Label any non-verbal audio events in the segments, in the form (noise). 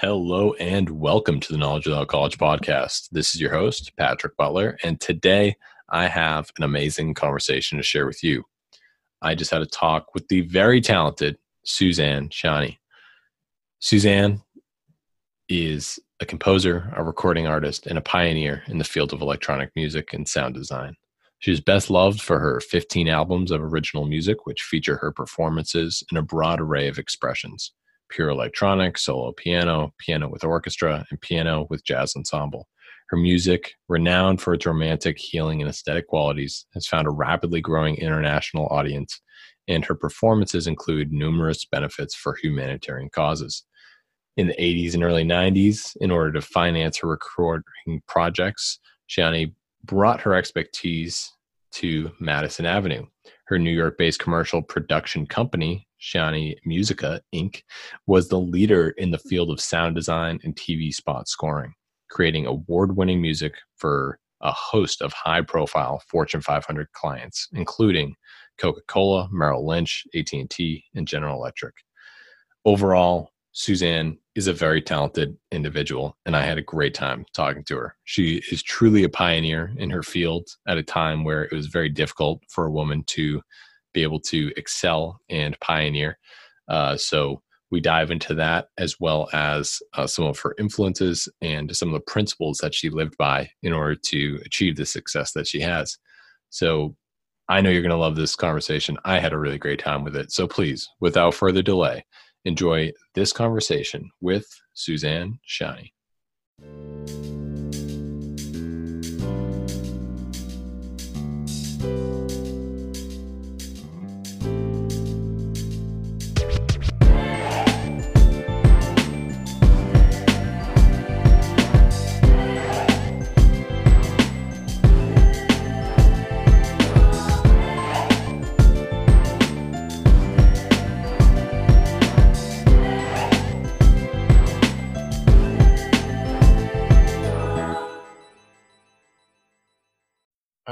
Hello and welcome to the Knowledge Without College podcast. This is your host, Patrick Butler, and today I have an amazing conversation to share with you. I just had a talk with the very talented Suzanne Ciani. Suzanne is a composer, a recording artist, and a pioneer in the field of electronic music and sound design. She is best loved for her 15 albums of original music, which feature her performances in a broad array of expressions pure electronic, solo piano, piano with orchestra, and piano with jazz ensemble. Her music, renowned for its romantic, healing, and aesthetic qualities, has found a rapidly growing international audience, and her performances include numerous benefits for humanitarian causes. In the 80s and early 90s, in order to finance her recording projects, Ciani brought her expertise to Madison Avenue. Her New York based commercial production company, Ciani Musica Inc., was the leader in the field of sound design and TV spot scoring, creating award winning music for a host of high profile Fortune 500 clients, including Coca Cola, Merrill Lynch, AT&T, and General Electric. Overall, Suzanne is a very talented individual, and I had a great time talking to her. She is truly a pioneer in her field at a time where it was very difficult for a woman to be able to excel and pioneer. Uh, so we dive into that as well as uh, some of her influences and some of the principles that she lived by in order to achieve the success that she has. So I know you're going to love this conversation. I had a really great time with it. So please, without further delay, enjoy this conversation with Suzanne Ciani. All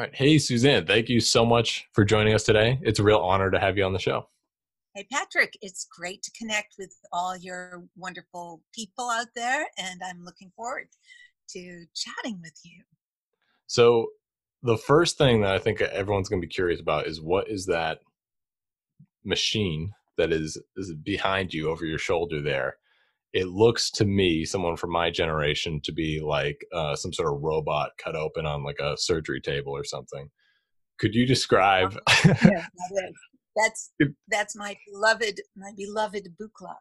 right. Hey, Suzanne, thank you so much for joining us today. It's a real honor to have you on the show. Hey, Patrick, it's great to connect with all your wonderful people out there, and I'm looking forward to chatting with you. So, the first thing that I think everyone's going to be curious about is what is that machine that is, is behind you over your shoulder there? It looks to me, someone from my generation, to be like uh, some sort of robot cut open on like a surgery table or something. Could you describe? (laughs) yeah, that's that's my beloved my beloved Buchla,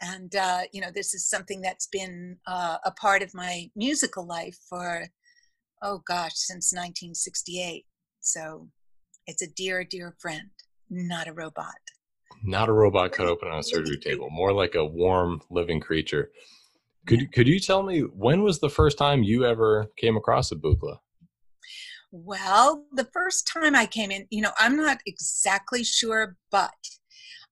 and uh, you know this is something that's been uh, a part of my musical life for oh gosh since 1968. So it's a dear dear friend, not a robot not a robot cut open on a surgery table, more like a warm living creature. Could could you tell me when was the first time you ever came across a Buchla? Well, the first time I came in, you know, I'm not exactly sure, but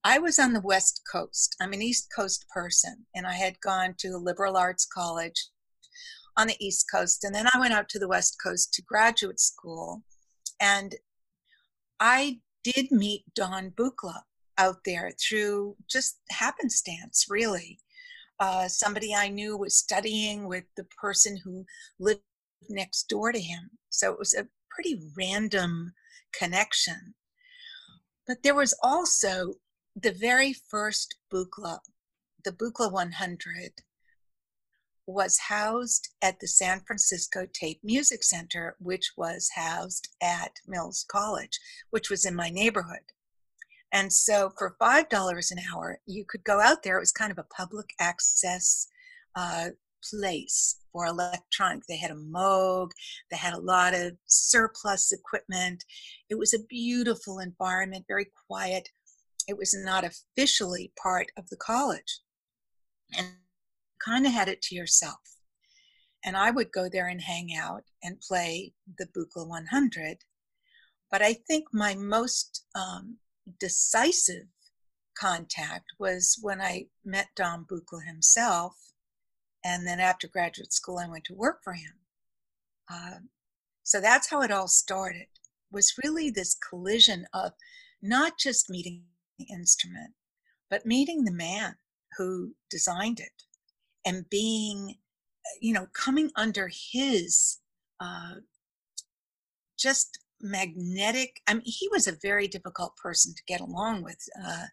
I was on the West Coast. I'm an East Coast person, and I had gone to a liberal arts college on the East Coast, and then I went out to the West Coast to graduate school, and I did meet Don Buchla out there through just happenstance, really. Uh, somebody I knew was studying with the person who lived next door to him. So it was a pretty random connection. But there was also the very first Buchla, the Buchla 100, was housed at the San Francisco Tape Music Center, which was housed at Mills College, which was in my neighborhood. And so for $5 an hour, you could go out there. It was kind of a public access uh, place for electronic. They had a Moog, they had a lot of surplus equipment. It was a beautiful environment, very quiet. It was not officially part of the college. And kind of had it to yourself. And I would go there and hang out and play the Buchla 100. But I think my most um, decisive contact was when I met Don Buchla himself. And then after graduate school, I went to work for him. Uh, so that's how it all started, was really this collision of not just meeting the instrument, but meeting the man who designed it and being, you know, coming under his uh, just magnetic. I mean, he was a very difficult person to get along with. Uh,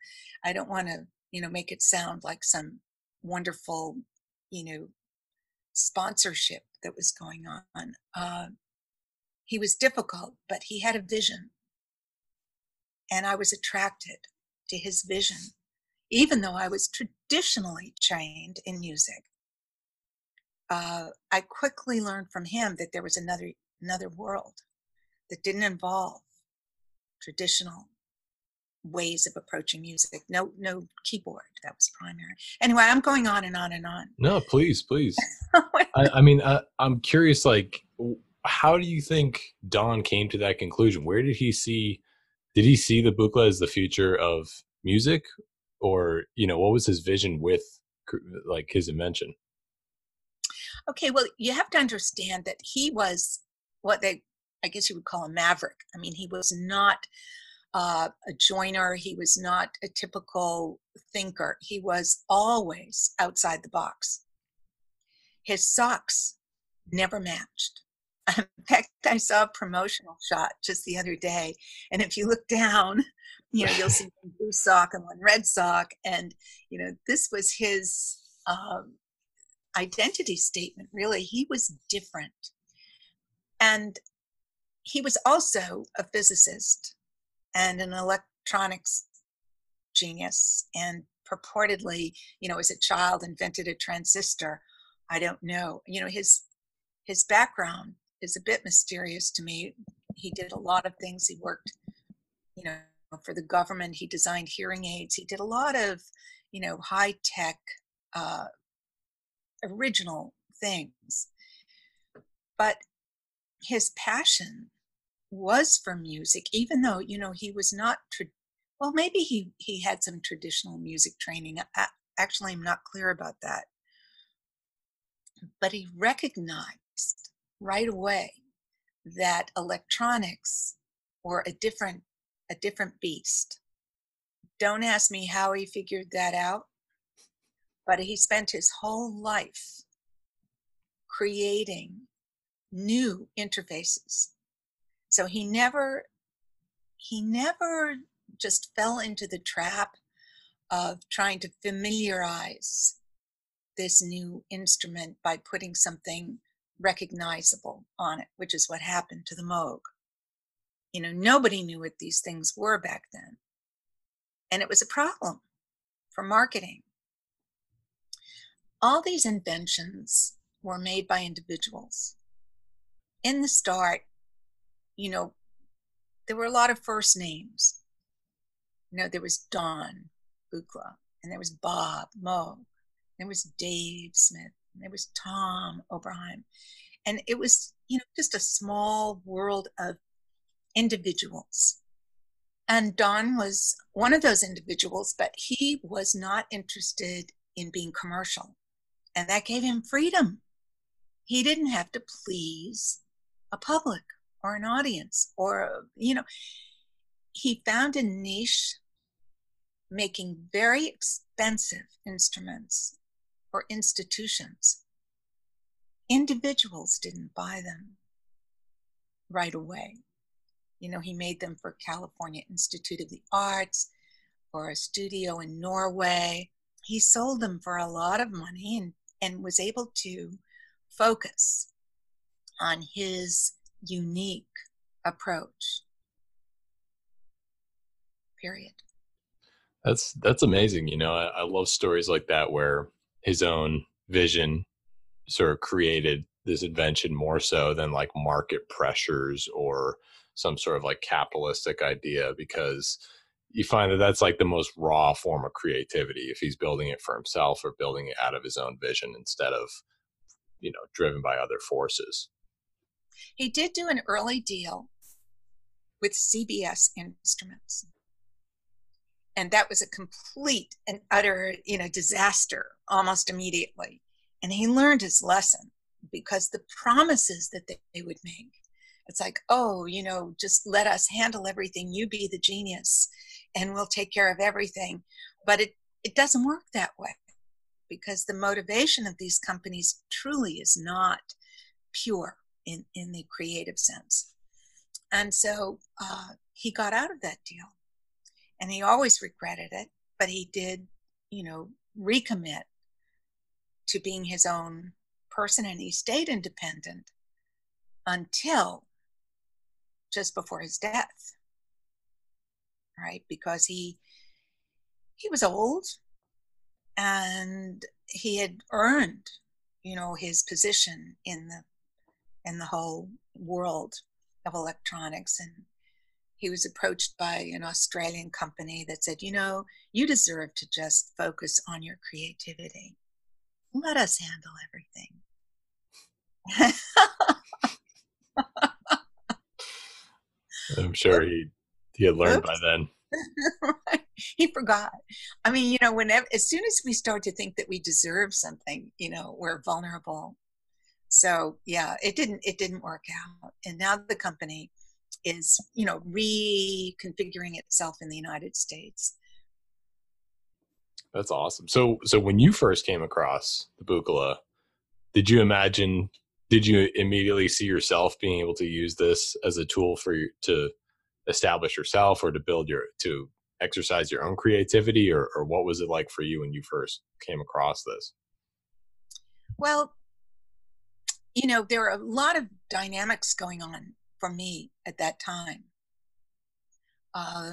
I don't want to, you know, make it sound like some wonderful, you know, sponsorship that was going on. Uh, he was difficult, but he had a vision. And I was attracted to his vision, even though I was traditionally trained in music. Uh, I quickly learned from him that there was another another world that didn't involve traditional ways of approaching music. No, no keyboard. That was primary. Anyway, I'm going on and on and on. No, please, please. (laughs) I, I, mean, I, I'm curious. Like, how do you think Don came to that conclusion? Where did he see? Did he see the Buchla as the future of music, or you know, what was his vision with like his invention? Okay, well, you have to understand that he was what they, I guess you would call him a maverick. I mean, he was not uh, a joiner. He was not a typical thinker. He was always outside the box. His socks never matched. (laughs) In fact, I saw a promotional shot just the other day, and if you look down, you know you'll see (laughs) one blue sock and one red sock, and you know this was his um, identity statement. Really, he was different, and he was also a physicist and an electronics genius and purportedly you know as a child invented a transistor. I don't know. You know his his background is a bit mysterious to me. He did a lot of things. He worked you know for the government. He designed hearing aids. He did a lot of you know high tech uh, original things. But his passion was for music, even though you know he was not. Tra- well, maybe he he had some traditional music training. I, actually, I'm not clear about that, but he recognized right away that electronics were a different a different beast. Don't ask me how he figured that out, but he spent his whole life creating new interfaces so he never he never just fell into the trap of trying to familiarize this new instrument by putting something recognizable on it, which is what happened to the Moog. You know, nobody knew what these things were back then. And it was a problem for marketing. All these inventions were made by individuals. In the start, you know, there were a lot of first names. You know, there was Don Buchla, and there was Bob Moog, there was Dave Smith, and there was Tom Oberheim. And it was, you know, just a small world of individuals. And Don was one of those individuals, but he was not interested in being commercial. And that gave him freedom. He didn't have to please a public or an audience or you know he found a niche making very expensive instruments for institutions. Individuals didn't buy them right away. You know he made them for california institute of the arts or a studio in norway. He sold them for a lot of money and, and was able to focus on his unique approach. Period. That's that's amazing. You know, I, I love stories like that where his own vision sort of created this invention more so than like market pressures or some sort of like capitalistic idea because you find that that's like the most raw form of creativity if he's building it for himself or building it out of his own vision instead of you know driven by other forces he did do an early deal with CBS Instruments. And that was a complete and utter, you know, disaster almost immediately. And he learned his lesson because the promises that they would make, it's like, oh, you know, just let us handle everything. You be the genius and we'll take care of everything. But it, it doesn't work that way. because the motivation of these companies truly is not pure in, in the creative sense. And so uh, he got out of that deal. And he always regretted it, but he did, you know, recommit to being his own person and he stayed independent until just before his death right because he he was old and he had earned you know his position in the in the whole world of electronics and he was approached by an australian company that said you know you deserve to just focus on your creativity let us handle everything (laughs) i'm sure he he had learned Oops. by then (laughs) right. He forgot. I mean, you know, whenever as soon as we start to think that we deserve something, you know, we're vulnerable. So yeah, it didn't it didn't work out. And now the company is, you know, reconfiguring itself in the United States. That's awesome. So so when you first came across the Buchla, did you imagine did you immediately see yourself being able to use this as a tool for you to establish yourself or to build your to exercise your own creativity or, or what was it like for you when you first came across this well you know there are a lot of dynamics going on for me at that time uh,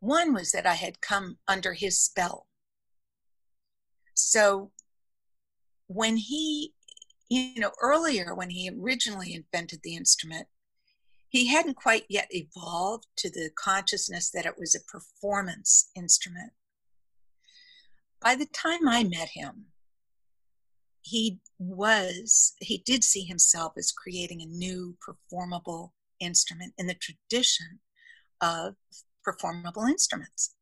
one was that i had come under his spell so when he you know earlier when he originally invented the instrument he hadn't quite yet evolved to the consciousness that it was a performance instrument. By the time I met him, he was, he did see himself as creating a new performable instrument in the tradition of performable instruments.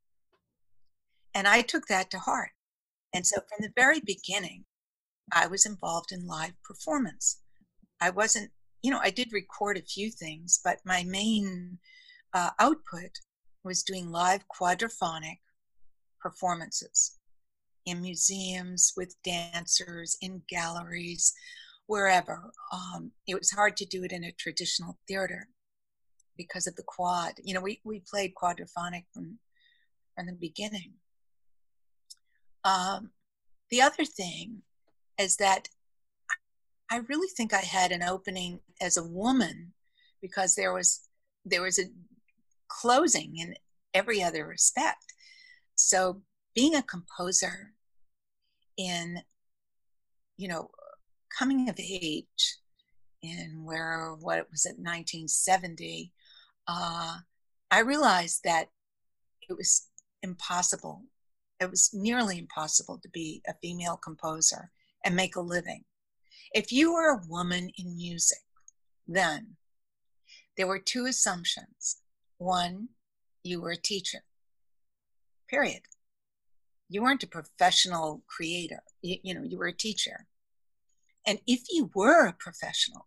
And I took that to heart. And so from the very beginning, I was involved in live performance. I wasn't you know, I did record a few things, but my main uh, output was doing live quadraphonic performances in museums with dancers, in galleries, wherever. Um, it was hard to do it in a traditional theater because of the quad. You know, we, we played quadraphonic from, from the beginning. Um, the other thing is that I really think I had an opening as a woman because there was there was a closing in every other respect. So being a composer in you know coming of age in where what it was it 1970 uh, i realized that it was impossible it was nearly impossible to be a female composer and make a living if you were a woman in music, then there were two assumptions. One, you were a teacher, period. You weren't a professional creator, you, you know, you were a teacher. And if you were a professional,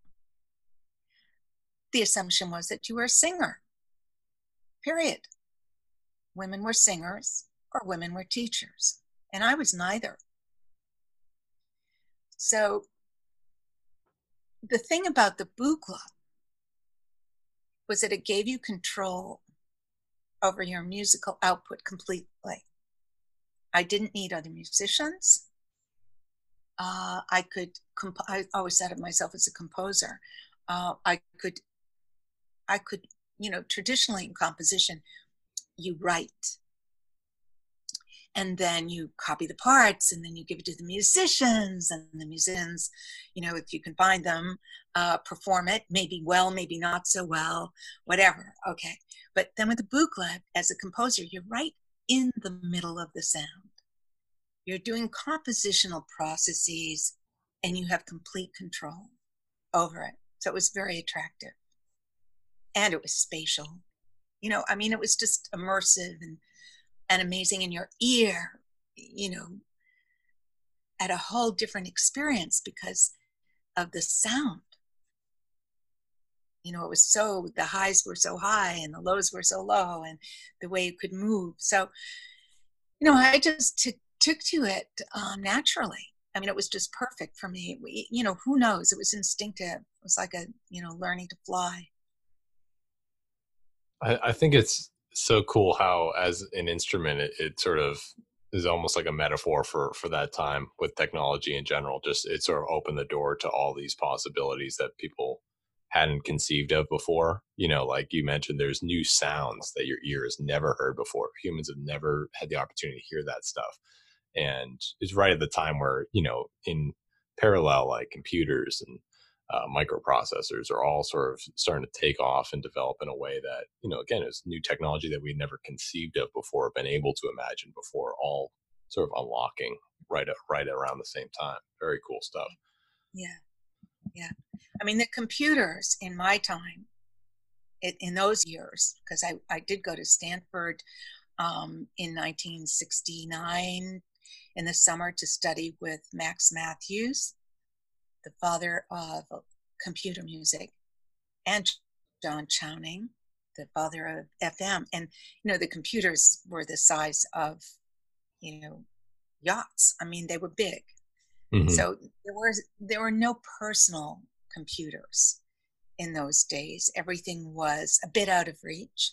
the assumption was that you were a singer, period. Women were singers or women were teachers, and I was neither. So the thing about the Buchla was that it gave you control over your musical output completely. I didn't need other musicians. Uh, I could. Comp- I always thought of myself as a composer. Uh, I could. I could. You know, traditionally in composition, you write and then you copy the parts and then you give it to the musicians and the musicians you know if you can find them uh, perform it maybe well maybe not so well whatever okay but then with the Buchla as a composer you're right in the middle of the sound. You're doing compositional processes and you have complete control over it. So it was very attractive. And it was spatial. You know i mean it was just immersive and and amazing in your ear, you know, at a whole different experience because of the sound. You know, it was so, the highs were so high and the lows were so low and the way it could move. So, you know, I just took took to it um, naturally. I mean, it was just perfect for me. We, you know, who knows? It was instinctive. It was like a, you know, learning to fly. I, I think it's so cool how, as an instrument, it, it sort of is almost like a metaphor for for that time with technology in general. Just it sort of opened the door to all these possibilities that people hadn't conceived of before. You know, like you mentioned, there's new sounds that your ear has never heard before. Humans have never had the opportunity to hear that stuff. And it's right at the time where, you know, in parallel, like computers and uh, microprocessors are all sort of starting to take off and develop in a way that, you know, again, is new technology that we'd never conceived of before, been able to imagine before, all sort of unlocking right, right around the same time. Very cool stuff. Yeah. Yeah. I mean, the computers in my time, it, in those years, because I, I did go to Stanford um, in 1969 in the summer to study with Max Mathews, the father of computer music, and John Chowning, the father of FM. And, you know, the computers were the size of, you know, yachts. I mean, they were big. Mm-hmm. So there was there were no personal computers in those days. Everything was a bit out of reach.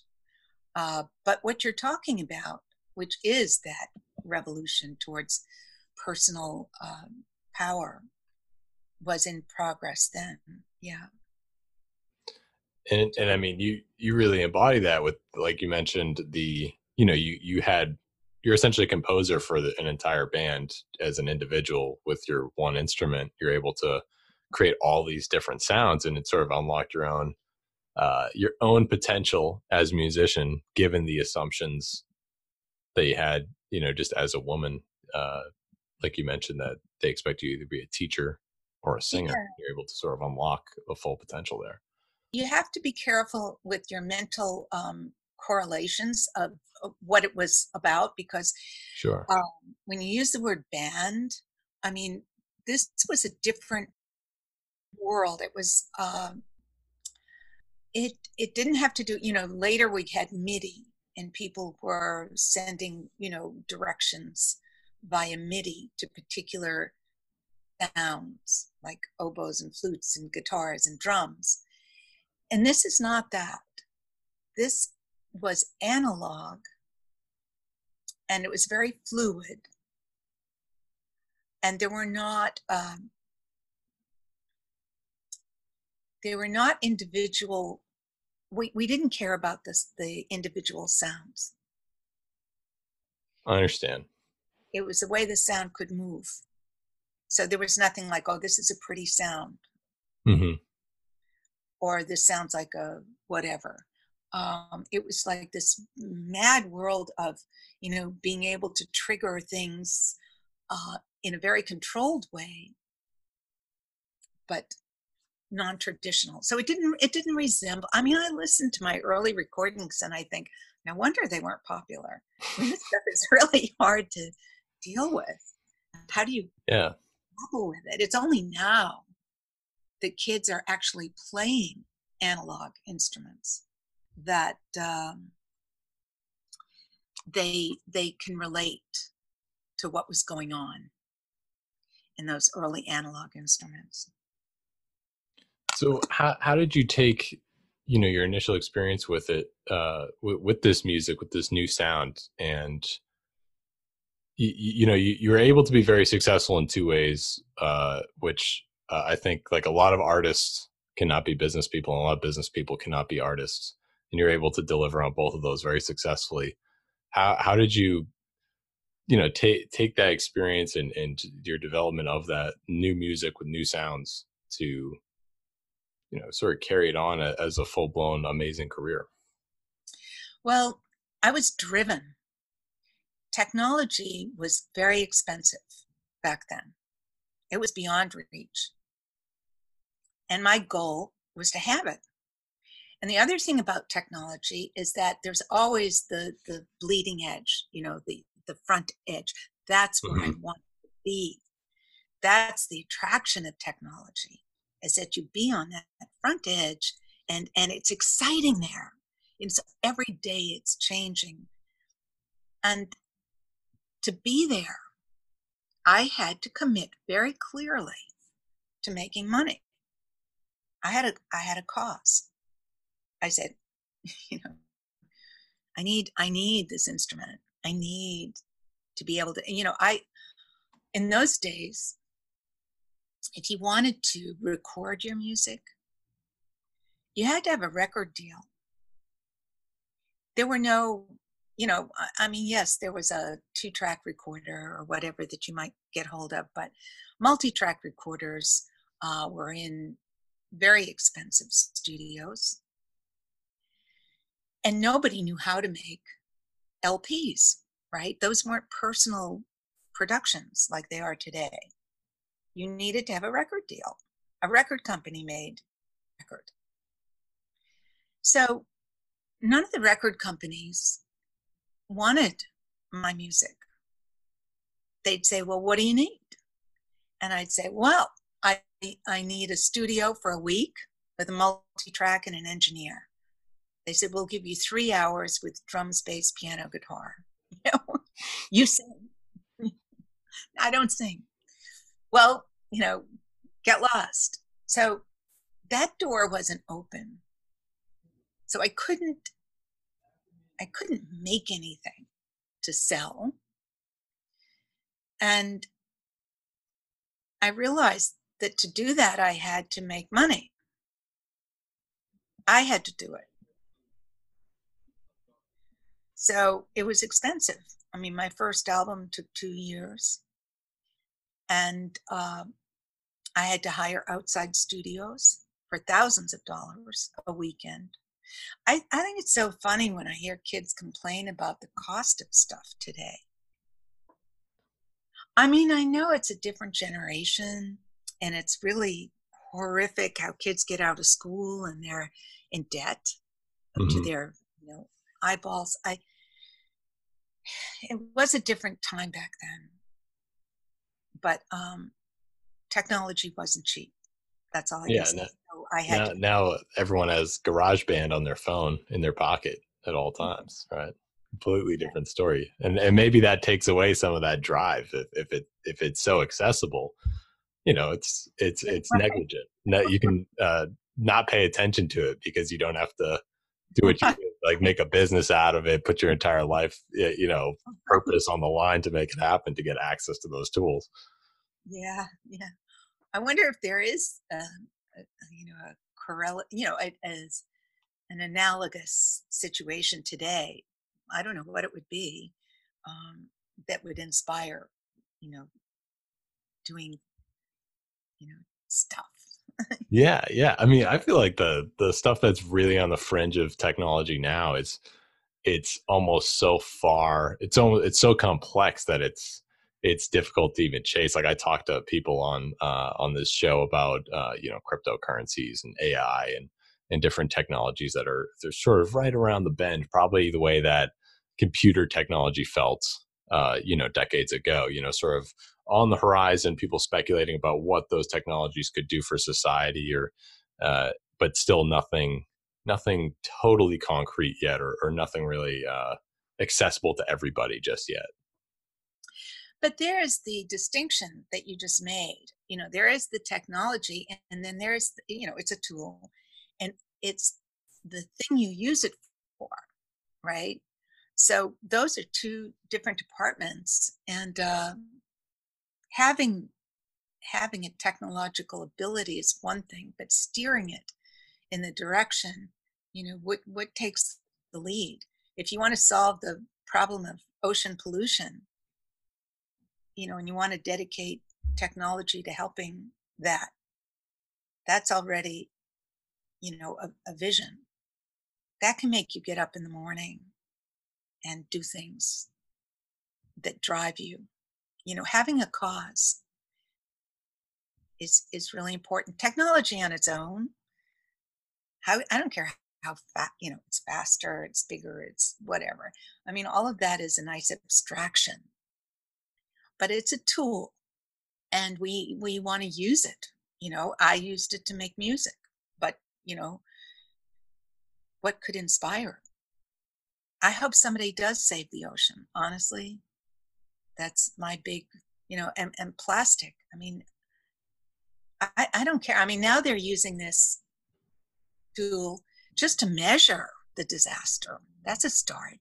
Uh, but what you're talking about, which is that revolution towards personal um, power, was in progress then. Yeah. And and I mean, you you really embody that with, like you mentioned, the you know you you had you're essentially a composer for the, an entire band as an individual with your one instrument you're able to create all these different sounds and it sort of unlocked your own uh, your own potential as a musician given the assumptions that you had you know just as a woman uh, like you mentioned that they expect you to be a teacher or a singer yeah. you're able to sort of unlock the full potential there you have to be careful with your mental um, correlations of, of, what it was about because sure. um, when you use the word band i mean this was a different world. It was um, it it didn't have to do you know later we had midi and people were sending you know directions via midi to particular sounds like oboes and flutes and guitars and drums. And this is not that. This was analog and it was very fluid. And there were not um, there were not individual we, we didn't care about this the individual sounds. I understand. It was the way the sound could move. So there was nothing like oh this is a pretty sound. Mm-hmm. or this sounds like a whatever um, it was like this mad world of you know being able to trigger things uh, in a very controlled way but non-traditional. So it didn't it didn't resemble i mean i listened to my early recordings and i think no wonder they weren't popular. I mean, this stuff is (laughs) really hard to deal with. How do you yeah. with it? It's only now that kids are actually playing analog instruments that um, they they can relate to what was going on in those early analog instruments. So how how did you take you know your initial experience with it uh, with, with this music with this new sound and you, you know you, you were able to be very successful in two ways uh, which uh, I think like a lot of artists cannot be business people and a lot of business people cannot be artists and you're able to deliver on both of those very successfully. How how did you, you know, take take that experience and and your development of that new music with new sounds to, you know, sort of carry it on as a full blown amazing career? Well, I was driven. Technology was very expensive back then. It was beyond reach. And my goal was to have it. And the other thing about technology is that there's always the the bleeding edge, you know, the the front edge. That's where mm-hmm. I want to be. That's the attraction of technology, is that you be on that, that front edge and and it's exciting there. It's every day it's changing. And to be there I had to commit very clearly to making money. I had a I had a cause. I said, (laughs) you know, I need I need this instrument. I need to be able to you know, I in those days if you wanted to record your music, you had to have a record deal. There were no, you know, I mean, yes, there was a two track recorder or whatever that you might get hold of, but multi track recorders uh, were in very expensive studios. And nobody knew how to make LPs, right? Those weren't personal productions like they are today. You needed to have a record deal. A record company made record. So none of the record companies wanted my music. They'd say, Well, what do you need? And I'd say, Well, I, I need a studio for a week with a multi track and an engineer. They said, We'll give you three hours with drums, bass, piano, guitar. (laughs) You sing. (laughs) I don't sing. Well, you know, get lost. So that door wasn't open. So I couldn't I couldn't make anything to sell. And I realized that to do that, I had to make money. I had to do it. So it was expensive. I mean, my first album took two years. And um, I had to hire outside studios for thousands of dollars a weekend. I, I think it's so funny when I hear kids complain about the cost of stuff today. I mean, I know it's a different generation and it's really horrific how kids get out of school and they're in debt mm-hmm. to their you know eyeballs. I it was a different time back then. But um technology wasn't cheap. That's all I yeah, now, so I had now, now everyone has GarageBand on their phone in their pocket at all mm-hmm. times, right? Completely different story. And and maybe that takes away some of that drive if, if it if it's so accessible. You know, it's it's it's right. negligent. No, you can uh, not pay attention to it because you don't have to do what you (laughs) do, like make a business out of it, put your entire life, you know, purpose on the line to make it happen to get access to those tools. Yeah, yeah. I wonder if there is, a, a, you know, a correlate, you know, as an analogous situation today. I don't know what it would be um, that would inspire, you know, doing, you know, stuff. Yeah, yeah. I mean, I feel like the the stuff that's really on the fringe of technology now is it's almost so far. It's almost it's so complex that it's it's difficult to even chase. Like I talked to people on uh, on this show about uh, you know cryptocurrencies and AI and and different technologies that are they're sort of right around the bend, probably the way that computer technology felt uh, you know decades ago. You know, sort of on the horizon, people speculating about what those technologies could do for society, or uh, but still nothing nothing totally concrete yet, or, or nothing really uh, accessible to everybody just yet. But there is the distinction that you just made. You know, there is the technology, and then there is, you know, it's a tool, and it's the thing you use it for, right? So those are two different departments, and uh, having having a technological ability is one thing, but steering it in the direction, you know, what what takes the lead? If you want to solve the problem of ocean pollution, you know, and you want to dedicate technology to helping that, that's already, you know, a, a vision. That can make you get up in the morning and do things that drive you. You know, having a cause is is really important. Technology on its own, how I don't care how fast, you know, it's faster, it's bigger, it's whatever. I mean, all of that is a nice abstraction but it's a tool and we we want to use it you know i used it to make music but you know what could inspire i hope somebody does save the ocean honestly that's my big you know, and, and plastic. I mean, I, I don't care. I mean, now they're using this tool just to measure the disaster. That's a start.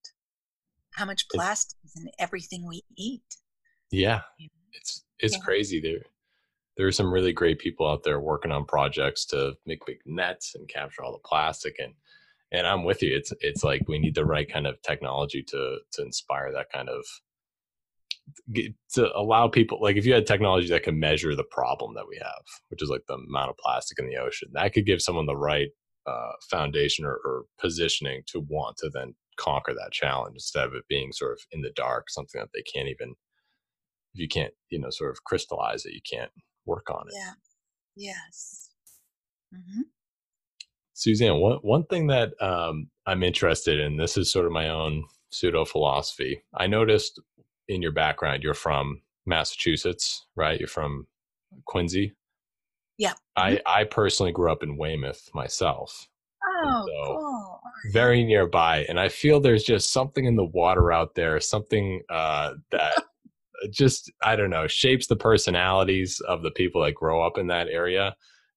How much plastic is in everything we eat? Yeah, it's it's yeah. crazy. There there are some really great people out there working on projects to make big nets and capture all the plastic and and I'm with you. It's it's like we need the right kind of technology to to inspire that kind of to allow people like if you had technology that can measure the problem that we have, which is like the amount of plastic in the ocean, that could give someone the right uh, foundation or, or positioning to want to then conquer that challenge instead of it being sort of in the dark, something that they can't even if you can't you know sort of crystallize it, you can't work on it. Yeah. Yes. Mm-hmm. Suzanne, one one thing that um, I'm interested in, this is sort of my own pseudo philosophy. I noticed in your background, you're from Massachusetts, right? You're from Quincy. Yeah. I mm-hmm. I personally grew up in Weymouth myself. Oh, so cool. Very nearby, and I feel there's just something in the water out there, something uh, that just I don't know shapes the personalities of the people that grow up in that area.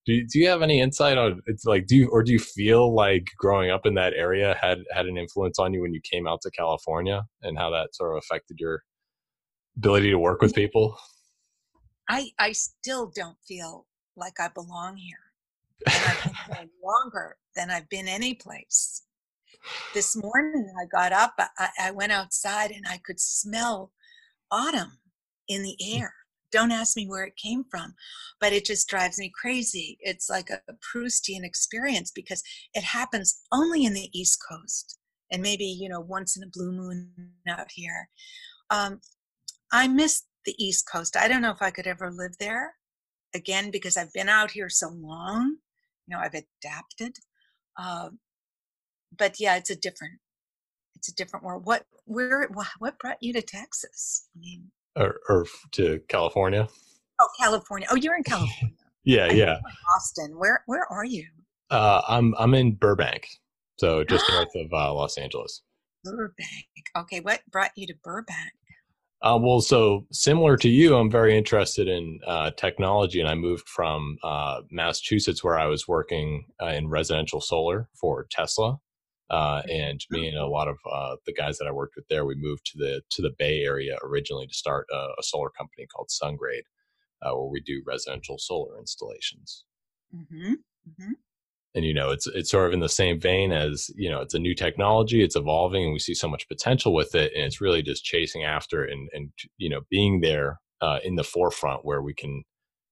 Do you, do you have any insight on it's like do you or do you feel like growing up in that area had had an influence on you when you came out to California and how that sort of affected your ability to work with people? I I still don't feel like I belong here. And I've been (laughs) longer than I've been any place. This morning I got up, I, I went outside and I could smell autumn in the mm. air. Don't ask me where it came from, but it just drives me crazy. It's like a, Proustian experience because it happens only in the East Coast and maybe, you know, once in a blue moon out here. Um, I miss the East Coast. I don't know if I could ever live there again because I've been out here so long. You know, I've adapted. Uh, but yeah, it's a different it's a different world. What where what brought you to Texas? I mean, or, or to California? Oh, California. Oh, you're in (laughs) California. yeah, I yeah. Austin. Where where are you? Uh, I'm I'm in Burbank, so (gasps) just north of uh, Los Angeles. Burbank. Okay, what brought you to Burbank? Uh, well, so similar to you, I'm very interested in uh, technology, and I moved from uh, Massachusetts, where I was working uh, in residential solar for Tesla, uh, and me and a lot of uh, the guys that I worked with there, we moved to the to the Bay Area originally to start a, a solar company called SunGrade, uh, where we do residential solar installations. Mm-hmm. Mm-hmm. And you know, it's it's sort of in the same vein as you know, it's a new technology, it's evolving, and we see so much potential with it, and it's really just chasing after and and you know, being there uh, in the forefront where we can,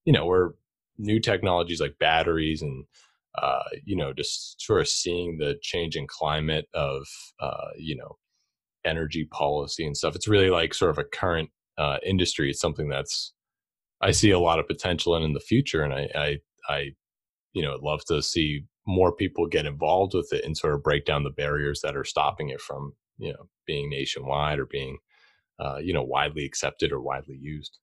you know, where new technologies like batteries and uh, you know, just sort of seeing the changing climate of, uh, you know, energy policy and stuff. It's really like sort of a current uh, industry. It's something that's I see a lot of potential in in the future, and I, I, I, you know, love to see more people get involved with it and sort of break down the barriers that are stopping it from, you know, being nationwide or being, uh, you know, widely accepted or widely used.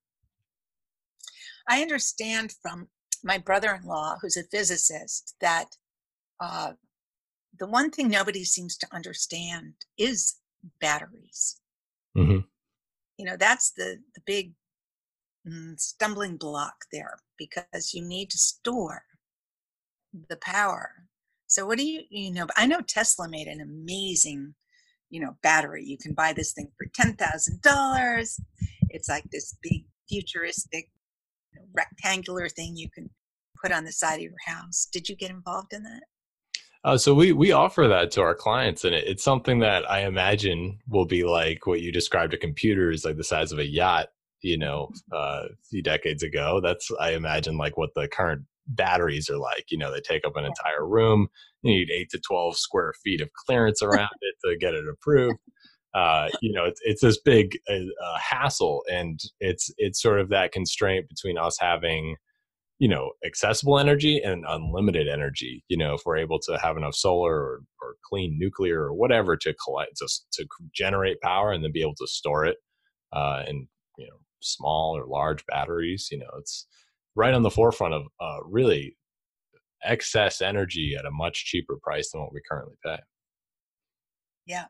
I understand from my brother-in-law, who's a physicist, that uh, the one thing nobody seems to understand is batteries. Mm-hmm. You know, that's the the big mm, stumbling block there because you need to store the power. So what do you you know? I know Tesla made an amazing you know battery. You can buy this thing for ten thousand dollars. It's like this big futuristic rectangular thing you can put on the side of your house. Did you get involved in that? Uh, so we we offer that to our clients, and it, it's something that I imagine will be like what you described a computer is like the size of a yacht. You know, mm-hmm. uh, a few decades ago. That's I imagine like what the current batteries are like. You know, they take up an entire room. You need eight to twelve square feet of clearance around it to get it approved. Uh, you know, it's, it's this big uh, uh, hassle, and it's it's sort of that constraint between us having, you know, accessible energy and unlimited energy. You know, if we're able to have enough solar or, or clean nuclear or whatever to collect to, to generate power and then be able to store it, uh, in you know small or large batteries. You know, it's right on the forefront of uh, really excess energy at a much cheaper price than what we currently pay. Yeah,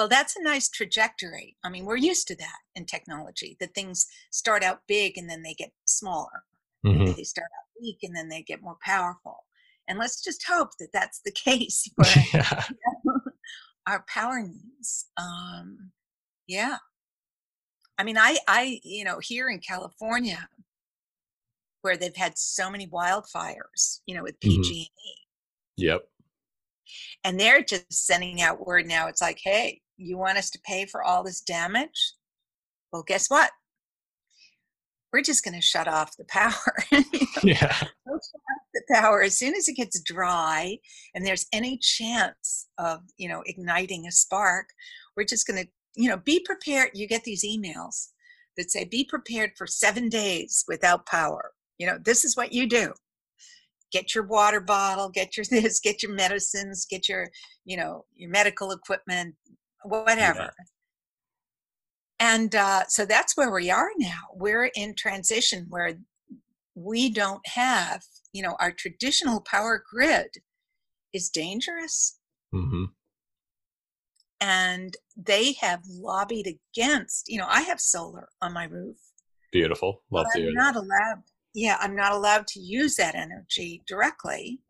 Well, that's a nice trajectory. I mean, we're used to that in technology, that things start out big and then they get smaller. Mm-hmm. They start out weak and then they get more powerful. And let's just hope that that's the (laughs) case (laughs) for yeah. (laughs) our power needs. Um, yeah. I mean, I, I, you know, here in California, where they've had so many wildfires, you know, with PG&E. Mm-hmm. Yep. And they're just sending out word now. It's like, hey, you want us to pay for all this damage? Well, guess what? We're just going to shut off the power. (laughs) Yeah. We'll the power as soon as it gets dry and there's any chance of, you know, igniting a spark. We're just going to, you know, be prepared. You get these emails that say, be prepared for seven days without power. You know, this is what you do get your water bottle, get your (laughs) this, get your medicines, get your, you know, your medical equipment, whatever. Yeah. And uh, so that's where we are now. We're in transition where we don't have, you know, our traditional power grid is dangerous. Mm-hmm. And they have lobbied against, you know, I have solar on my roof. Beautiful. Love to I'm not allowed yeah, I'm not allowed to use that energy directly.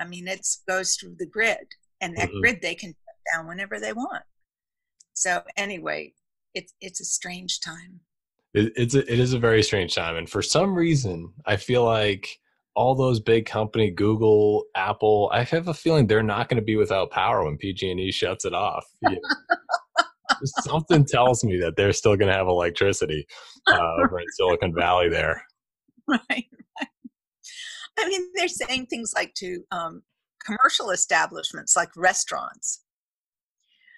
I mean, it goes through the grid, and that mm-hmm. grid they can shut down whenever they want. So anyway, it's it's a strange time. It, it's a, it is a very strange time, and for some reason, I feel like all those big company, Google, Apple, I have a feeling they're not going to be without power when PG&E shuts it off. (laughs) Something tells me that they're still going to have electricity uh, (laughs) over in Silicon Valley there. right, I mean, they're saying things like to um, commercial establishments, like restaurants,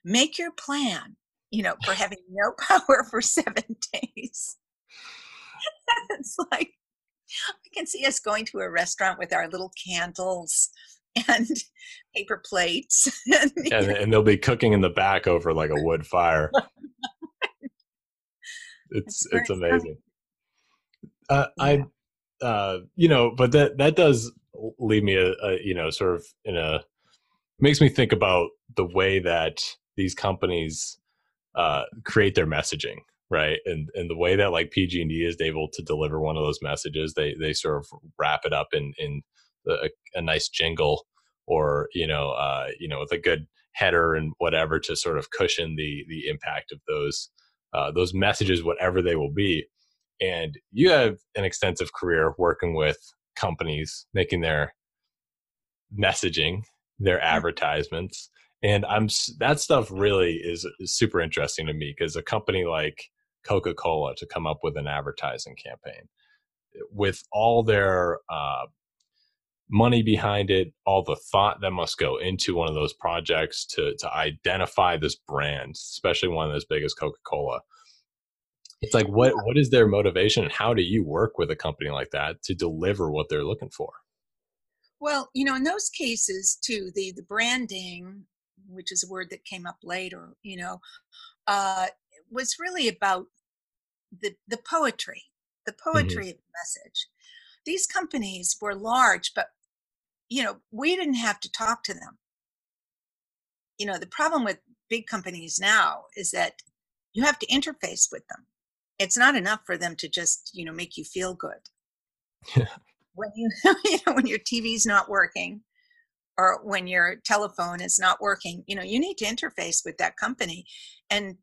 make your plan, you know, for having no (laughs) power for seven days. (laughs) it's like, I can see us going to a restaurant with our little candles and (laughs) paper plates. and, and, and they'll be cooking in the back over like a wood fire. it's it's amazing. Uh, yeah. I uh, you know, but that that does leave me a, a, you know sort of in a makes me think about the way that these companies uh, create their messaging, right? And and the way that like PG&E is able to deliver one of those messages, they they sort of wrap it up in in a, a nice jingle or you know uh, you know with a good header and whatever to sort of cushion the the impact of those uh, those messages, whatever they will be. And you have an extensive career working with companies making their messaging, their mm-hmm. advertisements. And I'm that stuff really is, is super interesting to me because a company like Coca-Cola to come up with an advertising campaign with all their uh, money behind it, all the thought that must go into one of those projects to to identify this brand, especially one as big as Coca Cola, it's like what what is their motivation and how do you work with a company like that to deliver what they're looking for? Well you know in those cases too the the branding which is a word that came up later you know uh was really about the the poetry the mm-hmm. poetry mm-hmm. of the message these companies were large but you know we didn't have to talk to them you know the problem with big companies now is that you have to interface with them it's not enough for them to just you know make you feel good (laughs) yeah. when you (laughs) you know when your tv's not working or when your telephone is not working you know you need to interface with that company and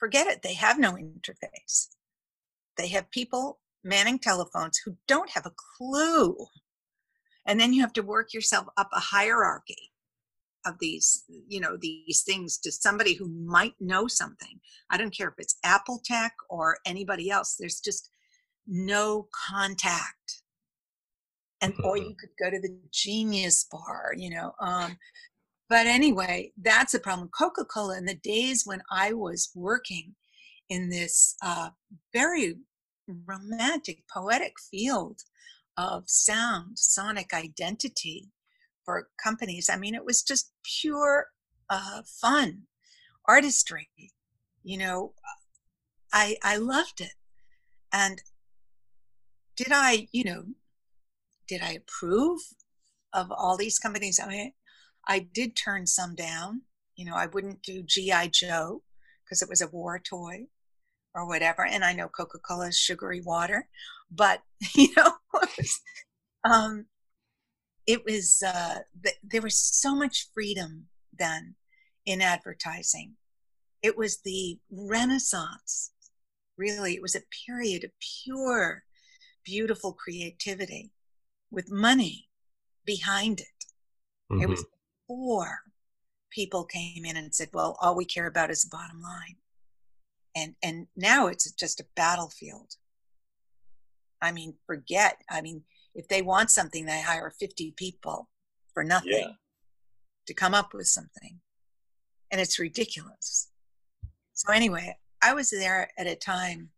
forget it they have no interface. They have people manning telephones who don't have a clue. And then you have to work yourself up a hierarchy of these you know these things to somebody who might know something. I don't care if it's apple tech or anybody else there's just no contact and or you could go to the genius bar you know um but anyway that's a problem coca-cola in the days when i was working in this uh, very romantic poetic field of sound sonic identity for companies. I mean, it was just pure uh, fun, artistry. You know, I I loved it. And did I, you know, did I approve of all these companies? I mean, I did turn some down. You know, I wouldn't do G.I. Joe because it was a war toy or whatever. And I know Coca Cola is sugary water, but, (laughs) you know, (laughs) um, it was, uh, there was so much freedom then in advertising. It was the renaissance, really. It was a period of pure, beautiful creativity with money behind it. Mm-hmm. It was mm-hmm. before people came in and said, well, all we care about is the bottom line. And, and now it's just a battlefield. I mean, forget. I mean, if they want something, they hire 50 people for nothing yeah. to come up with something. And it's ridiculous. So, anyway, I was there at a time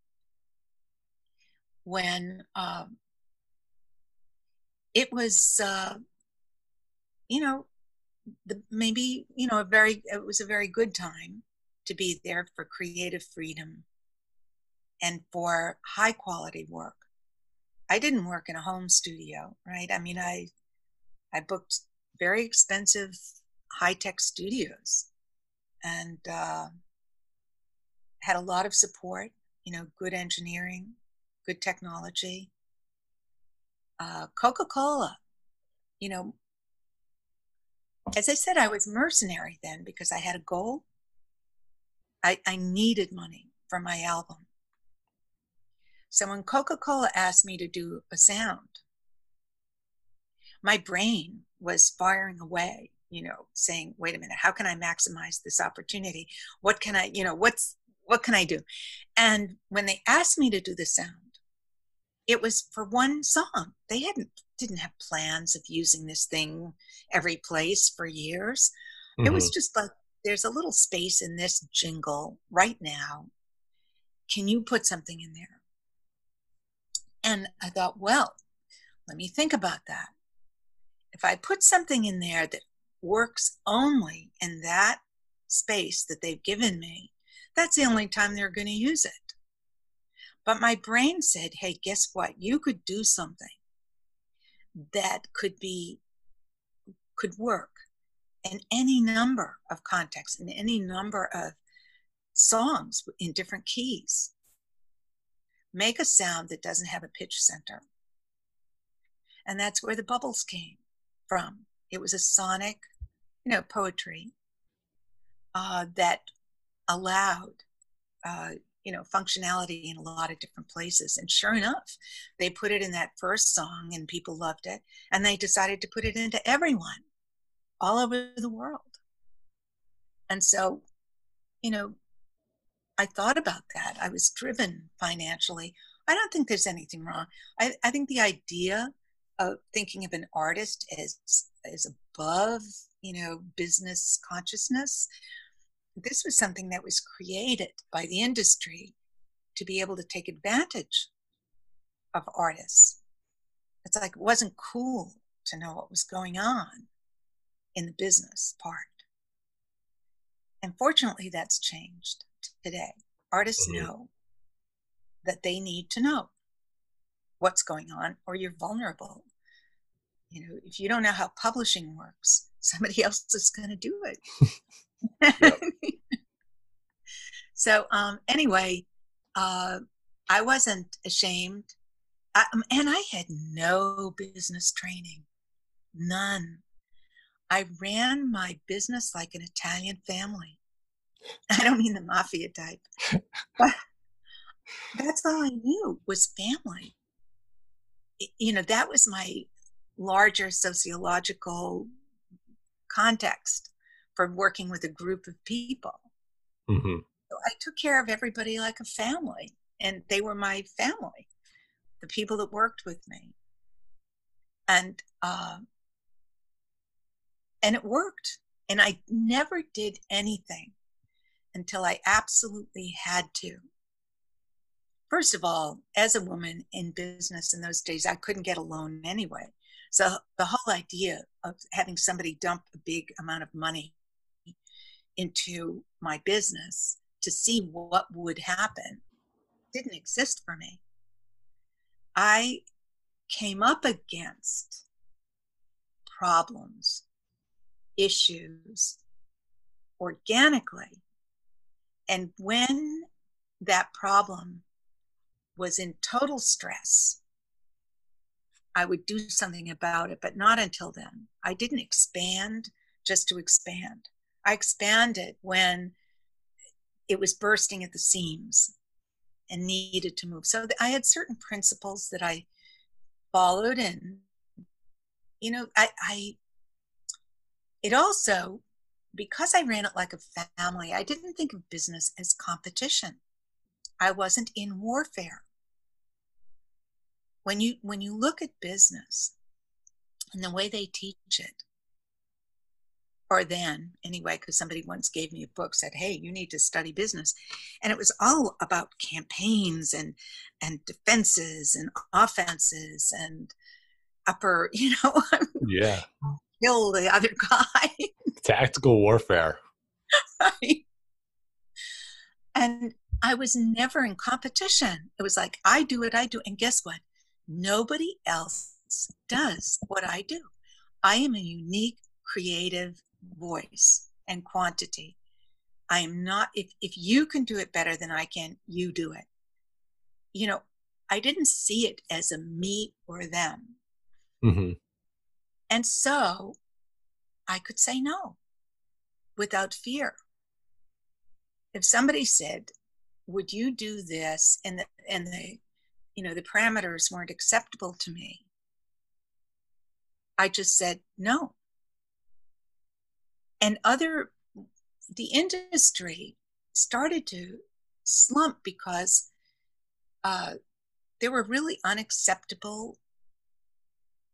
when um, it was, uh, you know, the, maybe you know a very it was a very good time to be there for creative freedom and for high quality work. I didn't work in a home studio right? I mean i i booked very expensive high tech studios and uh, had a lot of support you know good engineering good technology uh, coca-cola you know as I said, I was mercenary then because I had a goal. I, I needed money for my album. So when Coca Cola asked me to do a sound, my brain was firing away, you know, saying, wait a minute, how can I maximize this opportunity? What can I, you know, what's, what can I do? And when they asked me to do the sound, it was for one song. They hadn't didn't have plans of using this thing every place for years. Mm-hmm. It was mm-hmm. just like there's a little space in this jingle right now. Can you put something in there? And I thought, well, let me think about that. If I put something in there that works only in that space that they've given me, that's the only time they're going to use it. But my brain said, hey, guess what? You could do something that could be, could work in any number of contexts, in any number of songs in different keys. Make a sound that doesn't have a pitch center. And that's where the bubbles came from. It was a sonic, you know, poetry uh, that allowed uh, you know functionality in a lot of different places and sure enough they put it in that first song and people loved it and they decided to put it into everyone all over the world. And so you know i thought about that. I was driven financially. I don't think there's anything wrong. I, I think the idea of thinking of an artist as as above you know business consciousness this was something that was created by the industry to be able to take advantage of artists. It's like it wasn't cool to know what was going on in the business part. And fortunately, that's changed today. Artists mm-hmm. know that they need to know what's going on, or you're vulnerable. You know, if you don't know how publishing works, (laughs) somebody else is going to do it. (laughs) (laughs) so um, anyway, uh, I wasn't ashamed, I, um, and I had no business training, none. I ran my business like an Italian family. (laughs) I don't mean the mafia type, but that's all I knew was family. You know, that was my larger sociological context for working with a group of people. Mm-hmm. So I took care of everybody like a family, and they were my family, the people that worked with me, and uh, and it worked. And I never did anything until I absolutely had to. First of all, as a woman in business in those days, I couldn't get a loan anyway. So the whole idea of having somebody dump a big amount of money into my business to see what would happen didn't exist for me. I came up against problems, issues, organically. And when that problem was in total stress, I would do something about it, but not until then. I didn't expand just to expand. I expanded when it was bursting at the seams and needed to move. So I had certain principles that I followed, and you know, I, I it also because I ran it like a family, I didn't think of business as competition. I wasn't in warfare. When you when you look at business and the way they teach it, or then anyway, because somebody once gave me a book, said, Hey, you need to study business. And it was all about campaigns and and defenses and offenses and upper, (laughs) you know, yeah. (laughs) kill the other guy. (laughs) Tactical warfare. right. And I was never in competition. It was like, I do what I do. And guess what? Nobody else does what I do. I am a unique, creative voice and quantity. I am not, if, if you can do it better than I can, you do it. You know, I didn't see it as a me or them. Mm-hmm. And so I could say no without fear. If somebody said, would you do this and the and the you know the parameters weren't acceptable to me i just said no and other the industry started to slump because uh, there were really unacceptable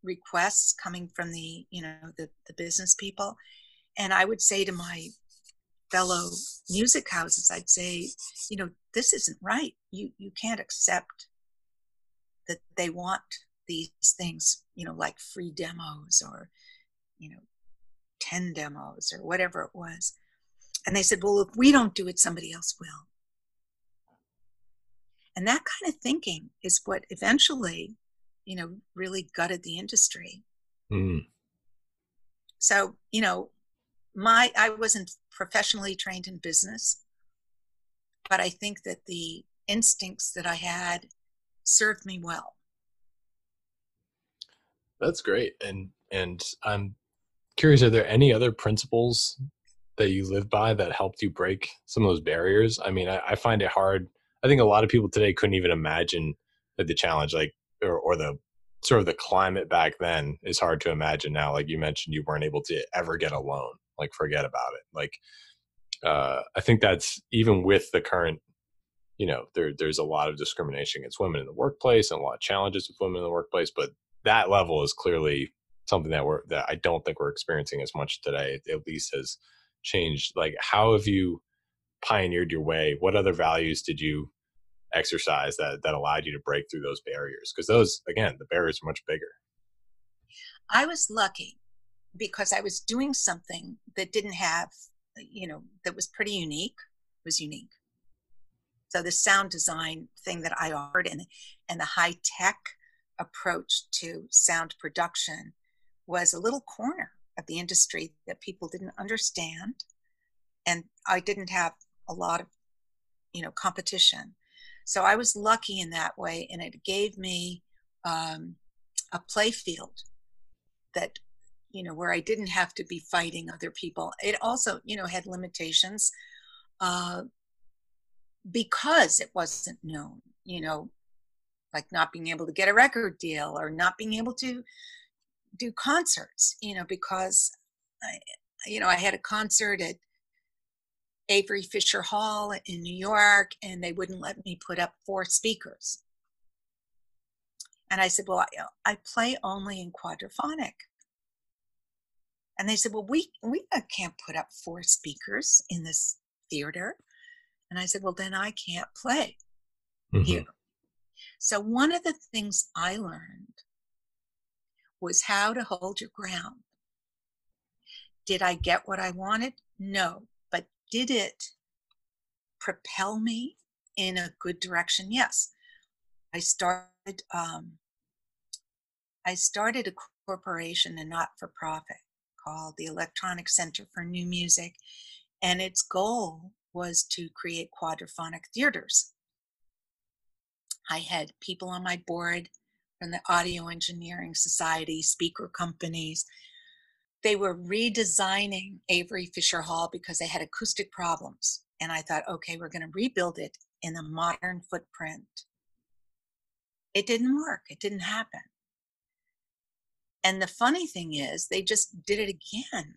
requests coming from the you know the, the business people. And i would say to my fellow music houses i'd say you know this isn't right. You you can't accept that they want these things you know like free demos or you know 10 demos or whatever it was. And they said well if we don't do it somebody else will. And that kind of thinking is what eventually you know really gutted the industry. Mm. so you know my i wasn't professionally trained in business but i think that the instincts that i had served me well. That's great. And and i'm curious are there any other principles that you live by that helped you break some of those barriers? I mean I, I find it hard. I think a lot of people today couldn't even imagine like the challenge like or, or the sort of the climate back then is hard to imagine now. Like you mentioned you weren't able to ever get a loan like forget about it. Like uh, i think that's even with the current you know there there's a lot of discrimination against women in the workplace and a lot of challenges with women in the workplace but that level is clearly something that we're that i don't think we're experiencing as much today at least has changed like how have you pioneered your way? What other values did you exercise that that allowed you to break through those barriers? Because those again the barriers are much bigger. I was lucky because I was doing something that didn't have, uh, you know, that was pretty unique, was unique. So the sound design thing that I offered and, and the high tech approach to sound production was a little corner of the industry that people didn't understand. And I didn't have a lot of, you know, competition. So I was lucky in that way, and it gave me um, a play field that you know where i didn't have to be fighting other people it also you know had limitations uh, because it wasn't known you know like not being able to get a record deal or not being able to do concerts you know because I, you know i had a concert at avery fisher hall in new york and they wouldn't let me put up four speakers and i said well i, I play only in quadraphonic and they said, well, we, we can't put up four speakers in this theater. And I said, well, then I can't play mm-hmm. here. So one of the things I learned was how to hold your ground. Did I get what I wanted? No. But did it propel me in a good direction? Yes. I started um, I started a corporation a not for profit called the Electronic Center for New Music And its goal was to create quadraphonic theaters. I had people on my board from the Audio Engineering Society, speaker companies. They were redesigning Avery Fisher Hall because they had acoustic problems. And I thought, okay, we're going to rebuild it in a modern footprint. It didn't work, it didn't happen. And the funny thing is, they just did it again.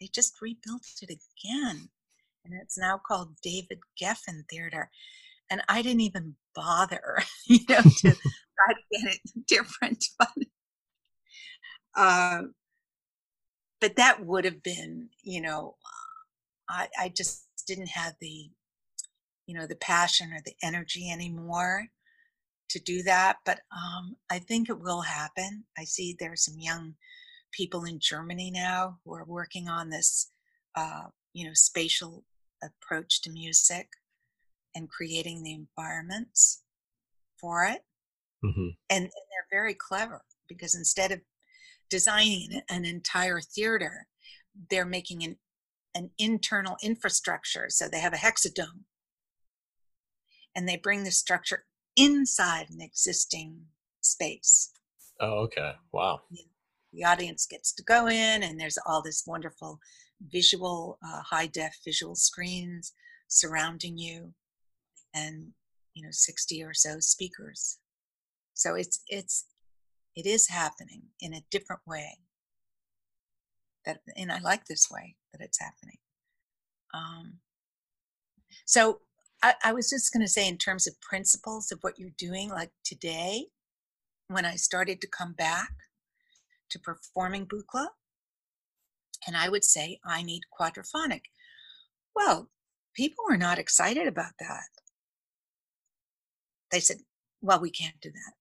They just rebuilt it again. And it's now called David Geffen Theater. And I didn't even bother, (laughs) you know, to try to get it (laughs) different. (laughs) But, uh, but that would have been, you know, I, I just didn't have the, you know, the passion or the energy anymore to do that. But um, I think it will happen. I see there are some young people in Germany now who are working on this, uh, you know, spatial approach to music and creating the environments for it. Mm-hmm. And, and they're very clever because instead of designing an entire theater, they're making an, an internal infrastructure. So they have a hexadome and they bring the structure inside an existing space. Oh, okay. Wow. Yeah. The audience gets to go in, and there's all this wonderful visual, uh, high def visual screens surrounding you, and you know, 60 or so speakers. So it's it's it is happening in a different way. That and I like this way that it's happening. Um, so I, I was just going to say, in terms of principles of what you're doing, like today, when I started to come back to performing Buchla, and I would say, I need quadraphonic. Well, people were not excited about that. They said, Well, we can't do that.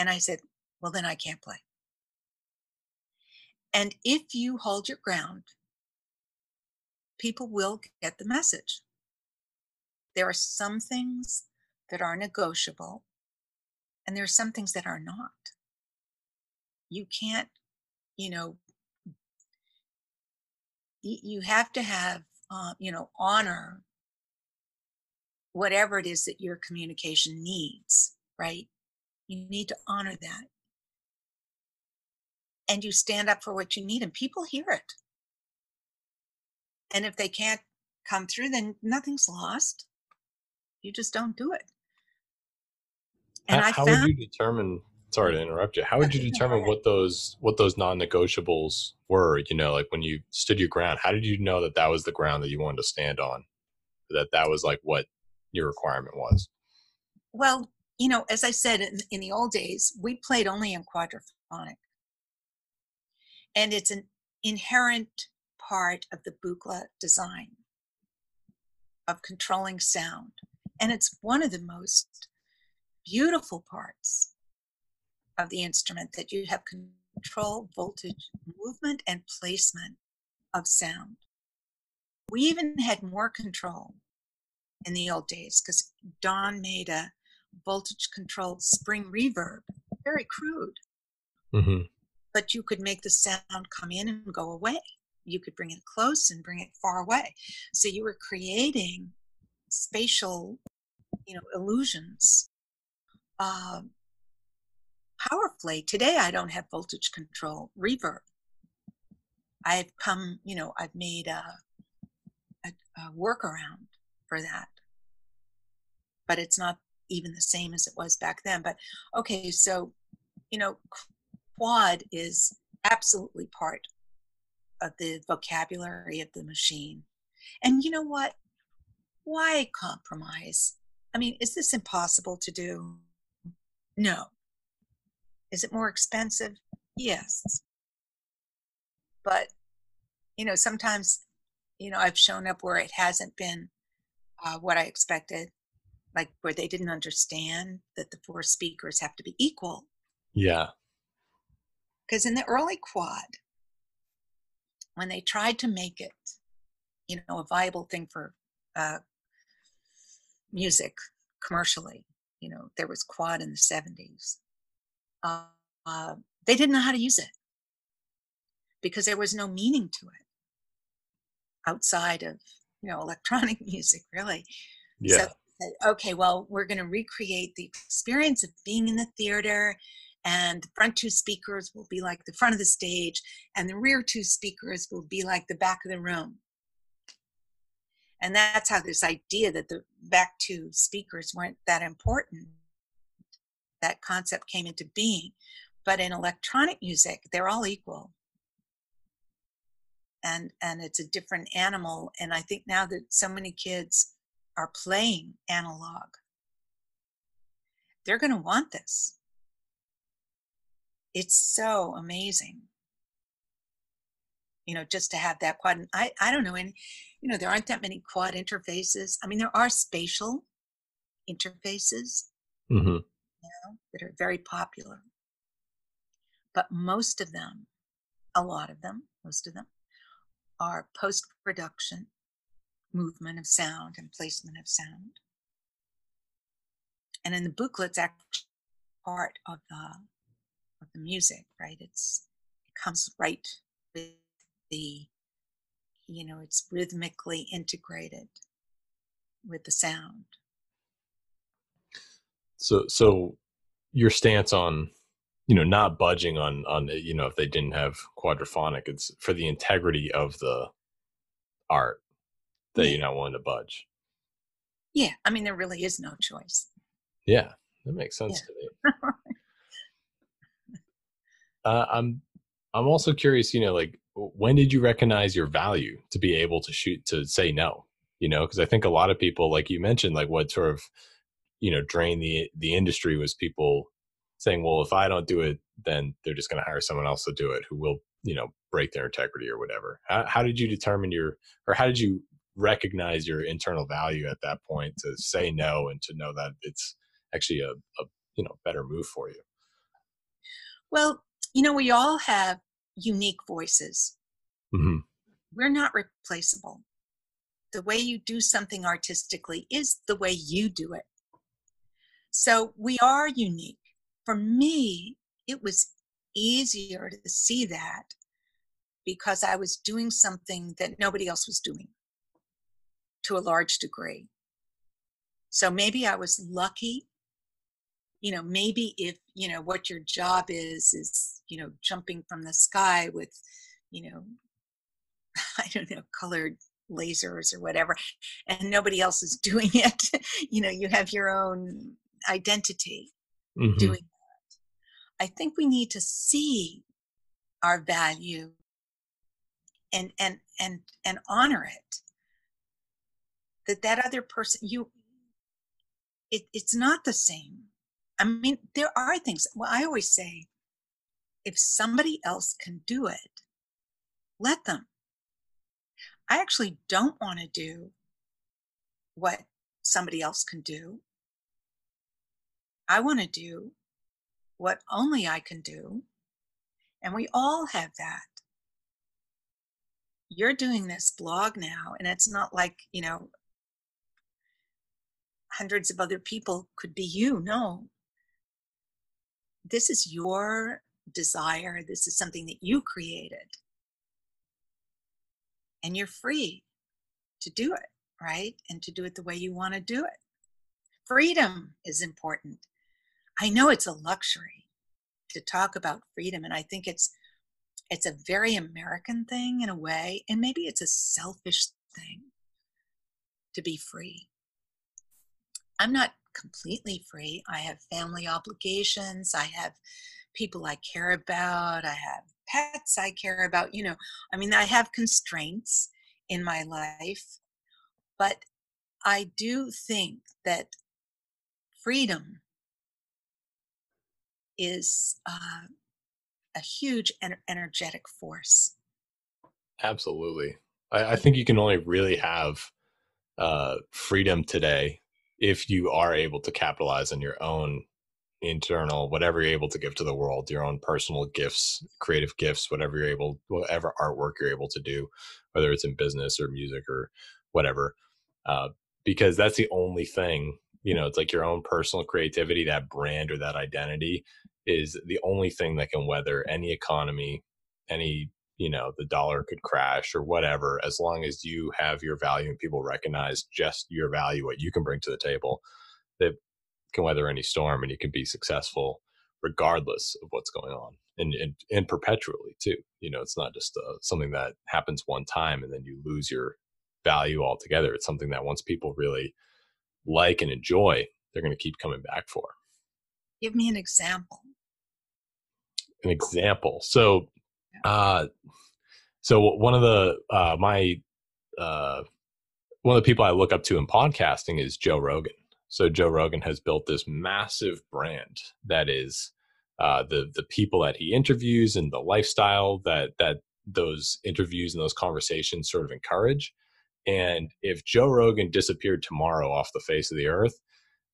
And I said, Well, then I can't play. And if you hold your ground, people will get the message. There are some things that are negotiable, and there are some things that are not. You can't, you know, you have to have, uh, you know, honor whatever it is that your communication needs, right? You need to honor that. And you stand up for what you need, and people hear it. And if they can't come through, then nothing's lost you just don't do it. And how, I how would you determine? Sorry to interrupt you. How would you (laughs) determine what those what those non-negotiables were? You know, like when you stood your ground, how did you know that that was the ground that you wanted to stand on? That that was like what your requirement was. Well, you know, as I said in, in the old days, we played only in quadraphonic, and it's an inherent part of the Buchla design of controlling sound. And it's one of the most beautiful parts of the instrument that you have control, voltage, movement, and placement of sound. We even had more control in the old days because Don made a voltage controlled spring reverb, very crude. Mm-hmm. But you could make the sound come in and go away. You could bring it close and bring it far away. So you were creating spatial you know illusions uh, powerfully today i don't have voltage control reverb i've come you know i've made a, a, a workaround for that but it's not even the same as it was back then but okay so you know quad is absolutely part of the vocabulary of the machine and you know what why compromise? I mean, is this impossible to do? No. Is it more expensive? Yes. But, you know, sometimes, you know, I've shown up where it hasn't been uh, what I expected, like where they didn't understand that the four speakers have to be equal. Yeah. Because in the early quad, when they tried to make it, you know, a viable thing for uh, music commercially. You know, there was quad in the 70s. Uh, uh, they didn't know how to use it because there was no meaning to it. outside of you know electronic (laughs) music really yeah so, okay well we're going to recreate the experience of being in the theater and the front two speakers will be like the front of the stage and the rear two speakers will be like the back of the room. And that's how this idea that the back two speakers weren't that important that concept came into being. But in electronic music they're all equal. And and it's a different animal and i think now that so many kids are playing analog. They're going to want this. It's so amazing. You know just to have that quad and i i don't know and you know there aren't that many quad interfaces. I mean there are spatial interfaces mm-hmm. you know, that are very popular. But most of them a lot of them most of them are post production movement of sound and placement of sound and in the Buchla's actually part of the of the music, right? It's it comes right with the you know, it's rhythmically integrated with the sound. So so your stance on you know not budging on on you know if they didn't have quadraphonic it's for the integrity of the art that you're not willing to budge yeah i mean there really is no choice yeah that makes sense yeah. to me (laughs) uh, I'm I'm also curious. You know, like when did you recognize your value to be able to shoot to say no? You know, because I think a lot of people, like you mentioned, like what sort of you know drain the the industry was people saying, well, if I don't do it, then they're just going to hire someone else to do it who will you know break their integrity or whatever. How, how did you determine your or how did you recognize your internal value at that point to say no and to know that it's actually a, a you know better move for you? Well, you know, we all have unique voices. Mm-hmm. We're not replaceable. The way you do something artistically is the way you do it. So we are unique. For me, it was easier to see that because I was doing something that nobody else was doing to a large degree. So maybe I was lucky you know maybe if you know what your job is is you know jumping from the sky with you know (laughs) i don't know colored lasers or whatever and nobody else is (laughs) doing it you know you have your own identity mm-hmm. doing that i think we need to see our value and and and and honor it that that other person you it, it's not the same I mean, there are things, well, I always say, if somebody else can do it, let them. I actually don't want to do what somebody else can do. I want to do what only I can do. And we all have that. You're doing this blog now, and it's not like, you know, hundreds of other people could be you. No, this is your desire. This is something that you created. And you're free to do it, right? And to do it the way you want to do it. Freedom is important. I know it's a luxury to talk about freedom, and I think it's it's a very American thing in a way, and maybe it's a selfish thing to be free. I'm not completely free. I have family obligations. I have people I care about. I have pets I care about. You know, I mean, I have constraints in my life, but I do think that freedom is uh, a huge en- energetic force. Absolutely. I, I, think you can only really have uh, freedom today if you are able to capitalize on your own internal whatever you're able to give to the world your own personal gifts creative gifts whatever you're able whatever artwork you're able to do whether it's in business or music or whatever uh, because that's the only thing you know it's like your own personal creativity that brand or that identity is the only thing that can weather any economy any you know the dollar could crash or whatever as long as you have your value and people recognize just your value what you can bring to the table that can weather any storm and you can be successful regardless of what's going on and and, and perpetually too you know it's not just uh, something that happens one time and then you lose your value altogether it's something that once people really like and enjoy they're going to keep coming back for. Give me an example. An example. So uh so one of the uh my uh one of the people i look up to in podcasting is joe rogan so Joe Rogan has built this massive brand that is uh, the the people that he interviews and the lifestyle that that those interviews and those conversations sort of encourage. And if Joe Rogan disappeared tomorrow off the face of the earth,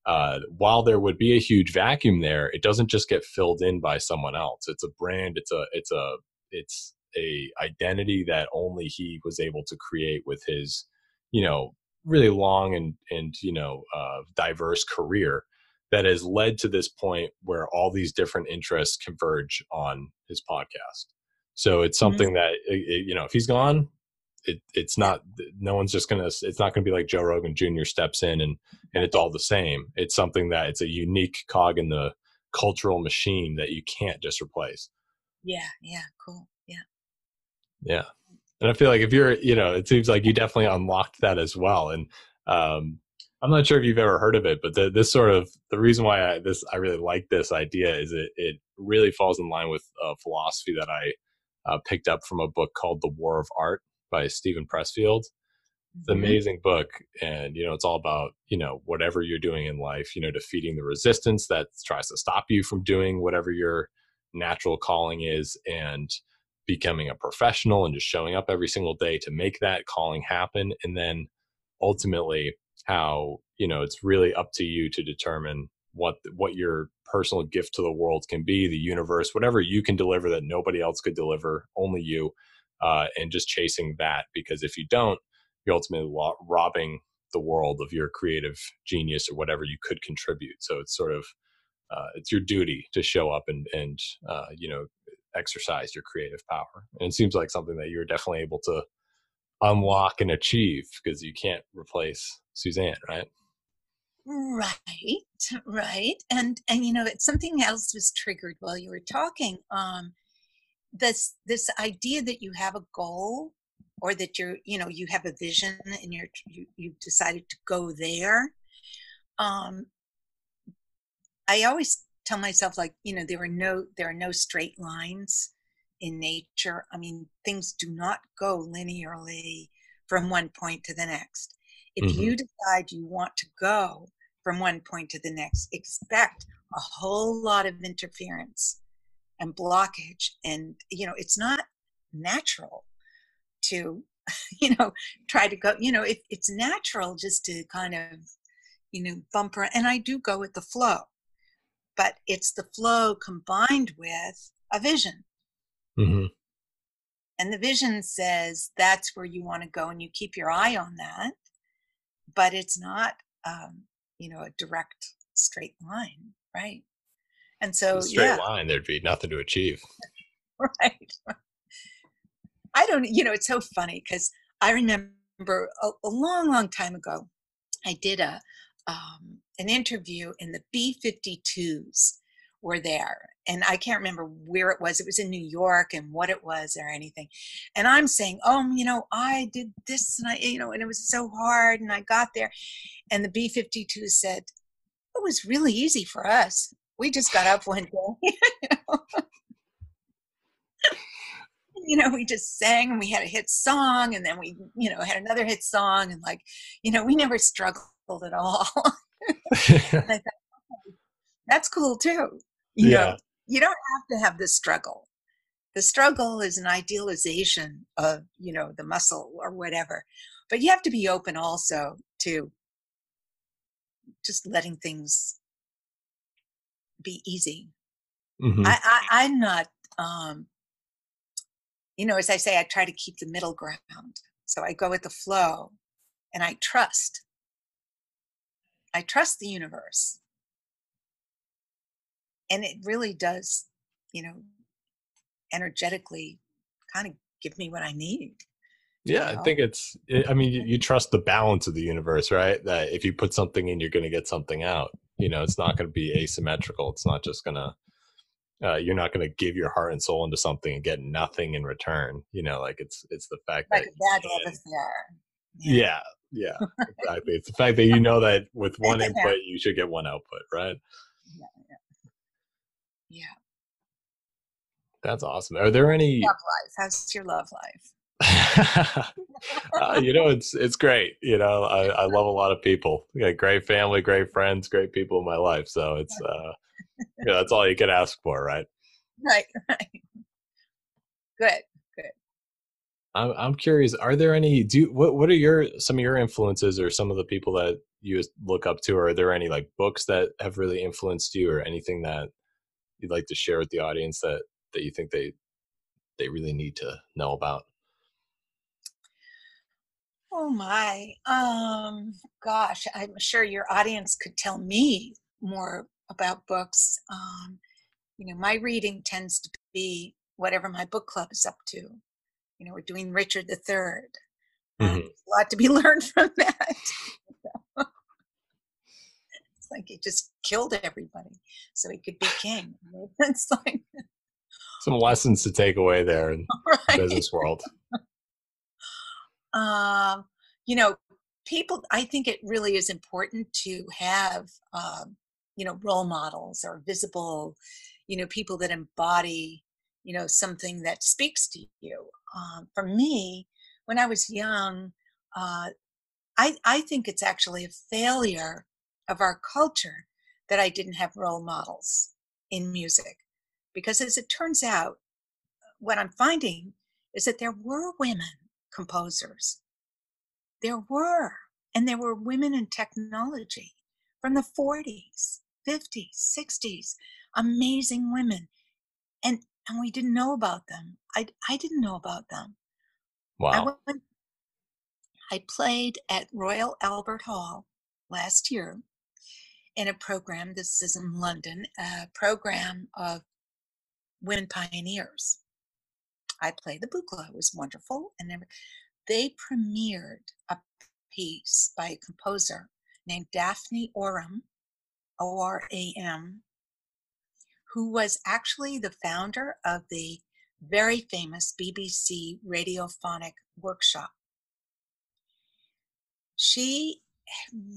uh, while there would be a huge vacuum there, it doesn't just get filled in by someone else. It's a brand. It's a it's a it's a identity that only he was able to create with his you know really long and and you know uh, diverse career that has led to this point where all these different interests converge on his podcast. So it's mm-hmm. something mm-hmm. that it, you know if he's gone, it, it's not no one's just gonna it's not gonna be like Joe Rogan Jr. steps in and and it's all the same. It's something that it's a unique cog in the cultural machine that you can't just replace. Yeah, yeah, cool. Yeah. Yeah and I feel like if you're, you know, it seems like you definitely unlocked that as well. And um, I'm not sure if you've ever heard of it, but the, this sort of the reason why I this I really like this idea is it it really falls in line with a philosophy that I uh, picked up from a book called The War of Art by Steven Pressfield. It's an mm-hmm. amazing book, and you know it's all about you know whatever you're doing in life, you know, defeating the resistance that tries to stop you from doing whatever your natural calling is, and becoming a professional and just showing up every single day to make that calling happen and then ultimately how you know it's really up to you to determine what what your personal gift to the world can be the universe whatever you can deliver that nobody else could deliver only you uh, and just chasing that because if you don't you're ultimately robbing the world of your creative genius or whatever you could contribute. So it's sort of uh, it's your duty to show up and and uh, you know exercise your creative power. And it seems like something that you're definitely able to unlock and achieve because you can't replace Suzanne, right? Right, right. And and you know, it's something else was triggered while you were talking. Um this this idea that you have a goal or that you're, you know, you have a vision and you're you, you've decided to go there. Um I always tell myself like you know there are no there are no straight lines in nature. I mean things do not go linearly from one point to the next. If mm-hmm. you decide you want to go from one point to the next expect a whole lot of interference and blockage and you know it's not natural to (laughs) you know try to go you know it, it's natural just to kind of you know bump bumper and i do go with the flow but it's the flow combined with a vision. Mm-hmm. And the vision says that's where you want to go, and you keep your eye on that. But it's not, um, you know, a direct straight line, right? And so, straight yeah. line, there'd be nothing to achieve. (laughs) right. I don't, you know, it's so funny because I remember a, a, long, long time ago, I did a um, an interview and the B-52s were there. And I can't remember where it was. It was in New York and what it was or anything. And I'm saying, oh, you know, I did this and I, you know, and it was so hard and I got there. And the B-52 said, it was really easy for us. We just got up one (laughs) day. (laughs) you know, we just sang and we had a hit song and then we, you know, had another hit song and like, you know, we never struggled at all. (laughs) (laughs) thought, that's cool too. You yeah. know, you don't have to have the struggle. The struggle is an idealization of, you know, the muscle or whatever. But you have to be open also to just letting things be easy. Mm-hmm. I, I, I'm not um, you know, as I say, I try to keep the middle ground. So I go with the flow and I trust. I trust the universe. And it really does, you know, energetically kind of give me what I need. Yeah, know? I think it's. I mean, you, you, trust the balance of the universe, right? That if you put something in, you're going to get something out. You know, it's not going to be asymmetrical. It's not just going to. Uh, you're not going to give your heart and soul into something and get nothing in return. You know, like it's it's the fact like that. That's yeah. yeah, yeah, (laughs) exactly. it's the fact that you know that with (laughs) one input you should get one output, right? Yeah, yeah. yeah. That's awesome. Are there any love life? How's your love life? (laughs) uh, you know, it's it's great. You know, I, I love a lot of people. Yeah, great family, great friends, great people in my life. So it's uh, yeah, that's all you can ask for, right? Right, right. Good. I'm I'm curious. Are there any? Do what what are your some of your influences or some of the people that you look up to? Or are there any like books that have really influenced you, or anything that you'd like to share with the audience that that you think they they really need to know about? Oh my. Um gosh, I'm sure your audience could tell me more about books. Um you know, my reading tends to be whatever my book club is up to. You know, we're doing Richard the Um, mm-hmm. a lot to be (laughs) learned from that. (laughs) it's like he just killed everybody so he could be king. (laughs) It's like some lessons to take away there in right. the business world um, you know, people, I think it really is important to have, um, you know, role models or visible, you know, people that embody, you know, something that speaks to you. Um, for me, when I was young, uh, I, I think it's actually a failure of our culture that I didn't have role models in music. Because as it turns out, what I'm finding is that there were women composers. There were, and there were women in technology from the 40s, 50s, 60s, amazing women. And and we didn't know about them. I I didn't know about them. Wow. I went, I played at Royal Albert Hall last year in a program, this is in London, a program of women pioneers. I played the Buchla. It was wonderful. And they premiered a piece by a composer named Daphne Oram, O R A M, who was actually the founder of the very famous BBC radiophonic workshop. She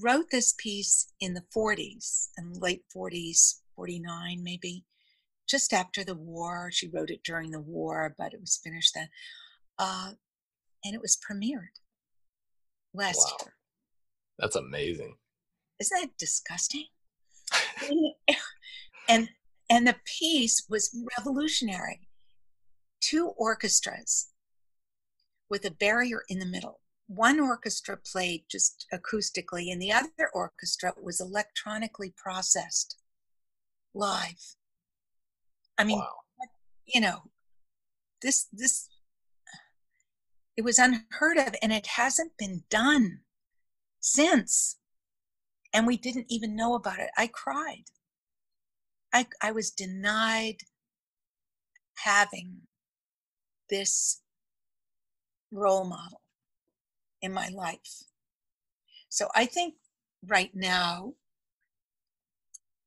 wrote this piece in the 40s, in late 40s, 49 maybe, just after the war. She wrote it during the war, but it was finished then. Uh, and it was premiered last wow. year. That's amazing. Isn't that disgusting? (laughs) and and the piece was revolutionary. Two orchestras with a barrier in the middle. One orchestra played just acoustically, and the other orchestra was electronically processed live. I mean, wow. you know, this this it was unheard of and it hasn't been done since. And we didn't even know about it. I cried. I, I was denied having this role model in my life. So I think right now,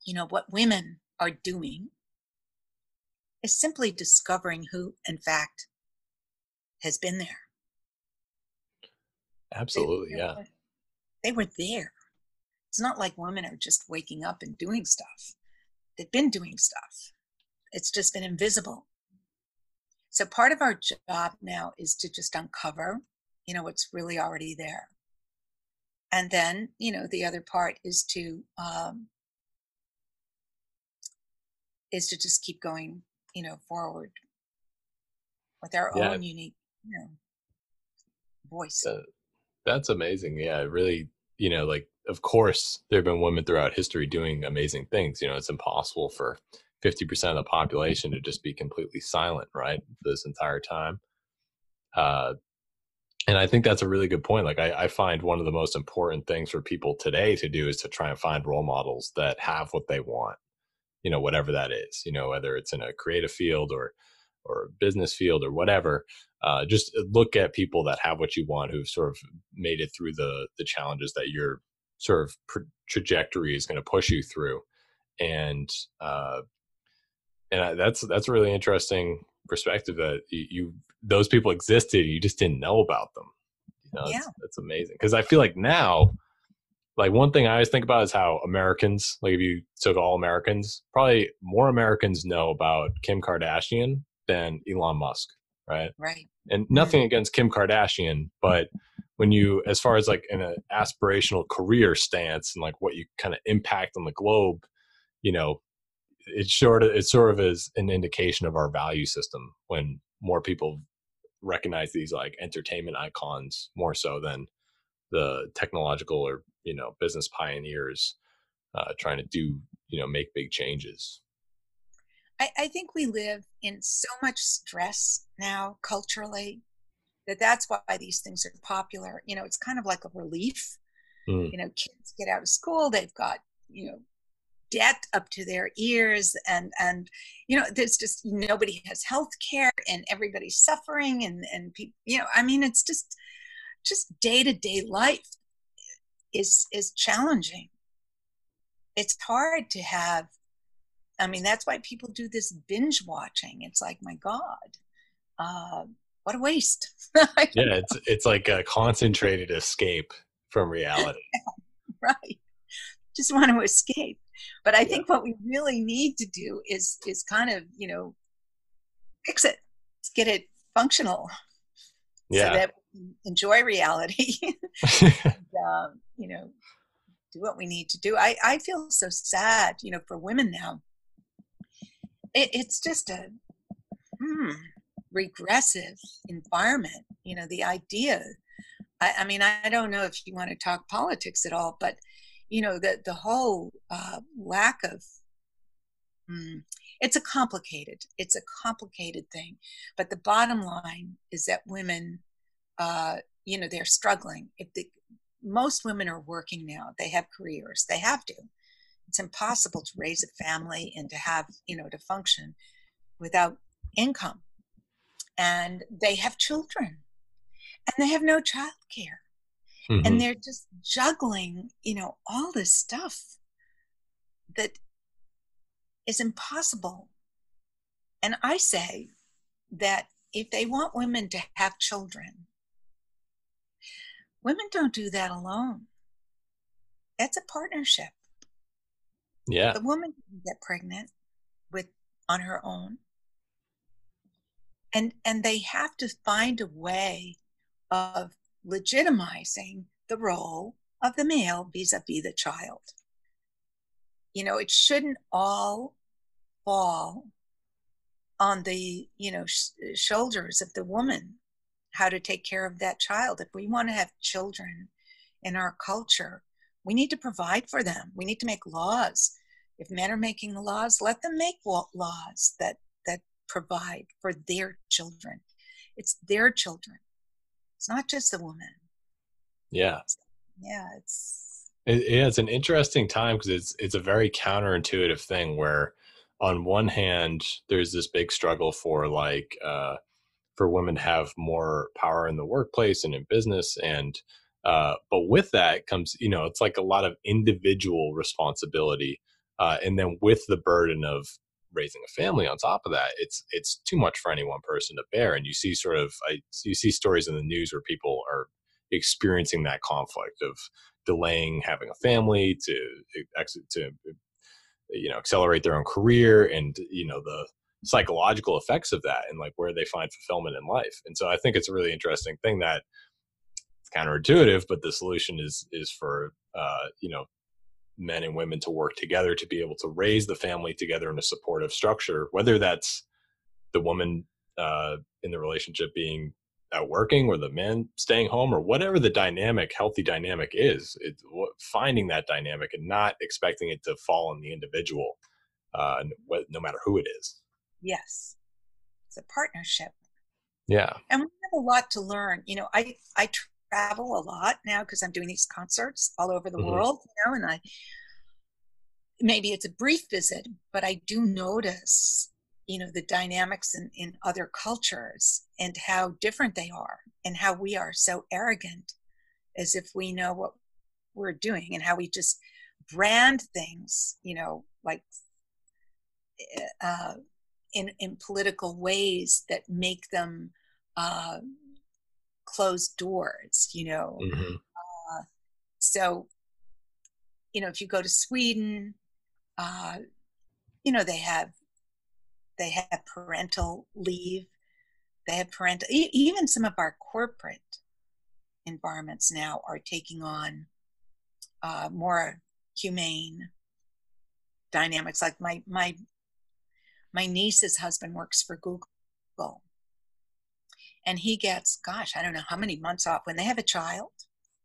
you know, what women are doing is simply discovering who, in fact, has been there. Absolutely, they, yeah. They were there. It's not like women are just waking up and doing stuff. They've been doing stuff. It's just been invisible. So part of our job now is to just uncover, you know, what's really already there. And then, you know, the other part is to um, is to just keep going, you know, forward with our yeah. own unique, you know, voice. Uh, that's amazing. Yeah, really, you know, like of course there have been women throughout history doing amazing things. You know, it's impossible for 50% of the population to just be completely silent, right? This entire time. Uh, and I think that's a really good point. Like I, I find one of the most important things for people today to do is to try and find role models that have what they want, you know, whatever that is, you know, whether it's in a creative field or or business field or whatever uh, just look at people that have what you want who've sort of made it through the the challenges that your sort of pr- trajectory is going to push you through and uh, and that's that's a really interesting perspective that you, you those people existed you just didn't know about them you know yeah. that's amazing because i feel like now like one thing i always think about is how americans like if you took all americans probably more americans know about kim kardashian than elon musk right? Right. And nothing against kim kardashian but when you as far as like in an aspirational career stance and like what you kind of impact on the globe you know it sort of it sort of is an indication of our value system when more people recognize these like entertainment icons more so than the technological or you know business pioneers uh, trying to do you know make big changes. I, I think we live in so much stress now culturally that that's why these things are popular. You know it's kind of like a relief. Mm. you know kids get out of school they've got you know debt up to their ears and and you know there's just nobody has health care and everybody's suffering and and people you know i mean it's just just day-to-day life is is challenging. It's hard to have i mean that's why people do this binge watching. It's like my god uh, what a waste (laughs) yeah it's it's like a concentrated escape from reality (laughs) right just want to escape but I think what we really need to do is is kind of you know fix it, Let's get it functional, yeah. so that we enjoy reality. (laughs) and, um, you know, do what we need to do. I I feel so sad, you know, for women now. It, it's just a hmm, regressive environment. You know, the idea. I, I mean, I don't know if you want to talk politics at all, but you know the the whole uh, lack of mm, it's a complicated it's a complicated thing but the bottom line is that women uh, you know they're struggling if the most women are working now they have careers they have to it's impossible to raise a family and to have you know to function without income and they have children and they have no child care mm-hmm. and they're just juggling you know all this stuff that is impossible. And i say that if they want women to have children women don't do that alone. That's a partnership. Yeah. The woman can get pregnant with on her own and and they have to find a way of legitimizing the role of the male vis a vis the child. You know, it shouldn't all fall on the, you know, sh- shoulders of the woman how to take care of that child. If we want to have children in our culture, we need to provide for them. We need to make laws. If men are making laws, let them make laws that provide for their children. It's their children. It's not just the woman. Yeah. Yeah, it's it, yeah, it's an interesting time because it's it's a very counterintuitive thing where on one hand there's this big struggle for like uh for women to have more power in the workplace and in business and uh, but with that comes you know it's like a lot of individual responsibility uh, and then with the burden of raising a family on top of that it's it's too much for any one person to bear and you see sort of I, you see stories in the news where people are experiencing that conflict of delaying having a family to exit to you know accelerate their own career and you know the psychological effects of that and like where they find fulfillment in life. And so i think it's a really interesting thing that it's counterintuitive but the solution is is for uh you know men and women to work together to be able to raise the family together in a supportive structure, whether that's the woman uh, in the relationship being out working or the man staying home or whatever the dynamic, healthy dynamic is. It's finding that dynamic and not expecting it to fall on the individual, uh, no matter who it is. Yes, it's a partnership. Yeah, and we have a lot to learn. You know, I I travel a lot now because I'm doing these concerts all over the mm-hmm. world, you know, and I maybe it's a brief visit, but I do notice you know the dynamics in, in other cultures and how different they are and how we are so arrogant as if we know what we're doing and how we just brand things you know like eh, uh, in in political ways that make them uh, closed doors you know mm-hmm. uh, so you know if you go to sweden uh, you know they have they have parental leave they have parental even some of our corporate environments now are taking on uh, more humane dynamics like my my my niece's husband works for google and he gets gosh i don't know how many months off when they have a child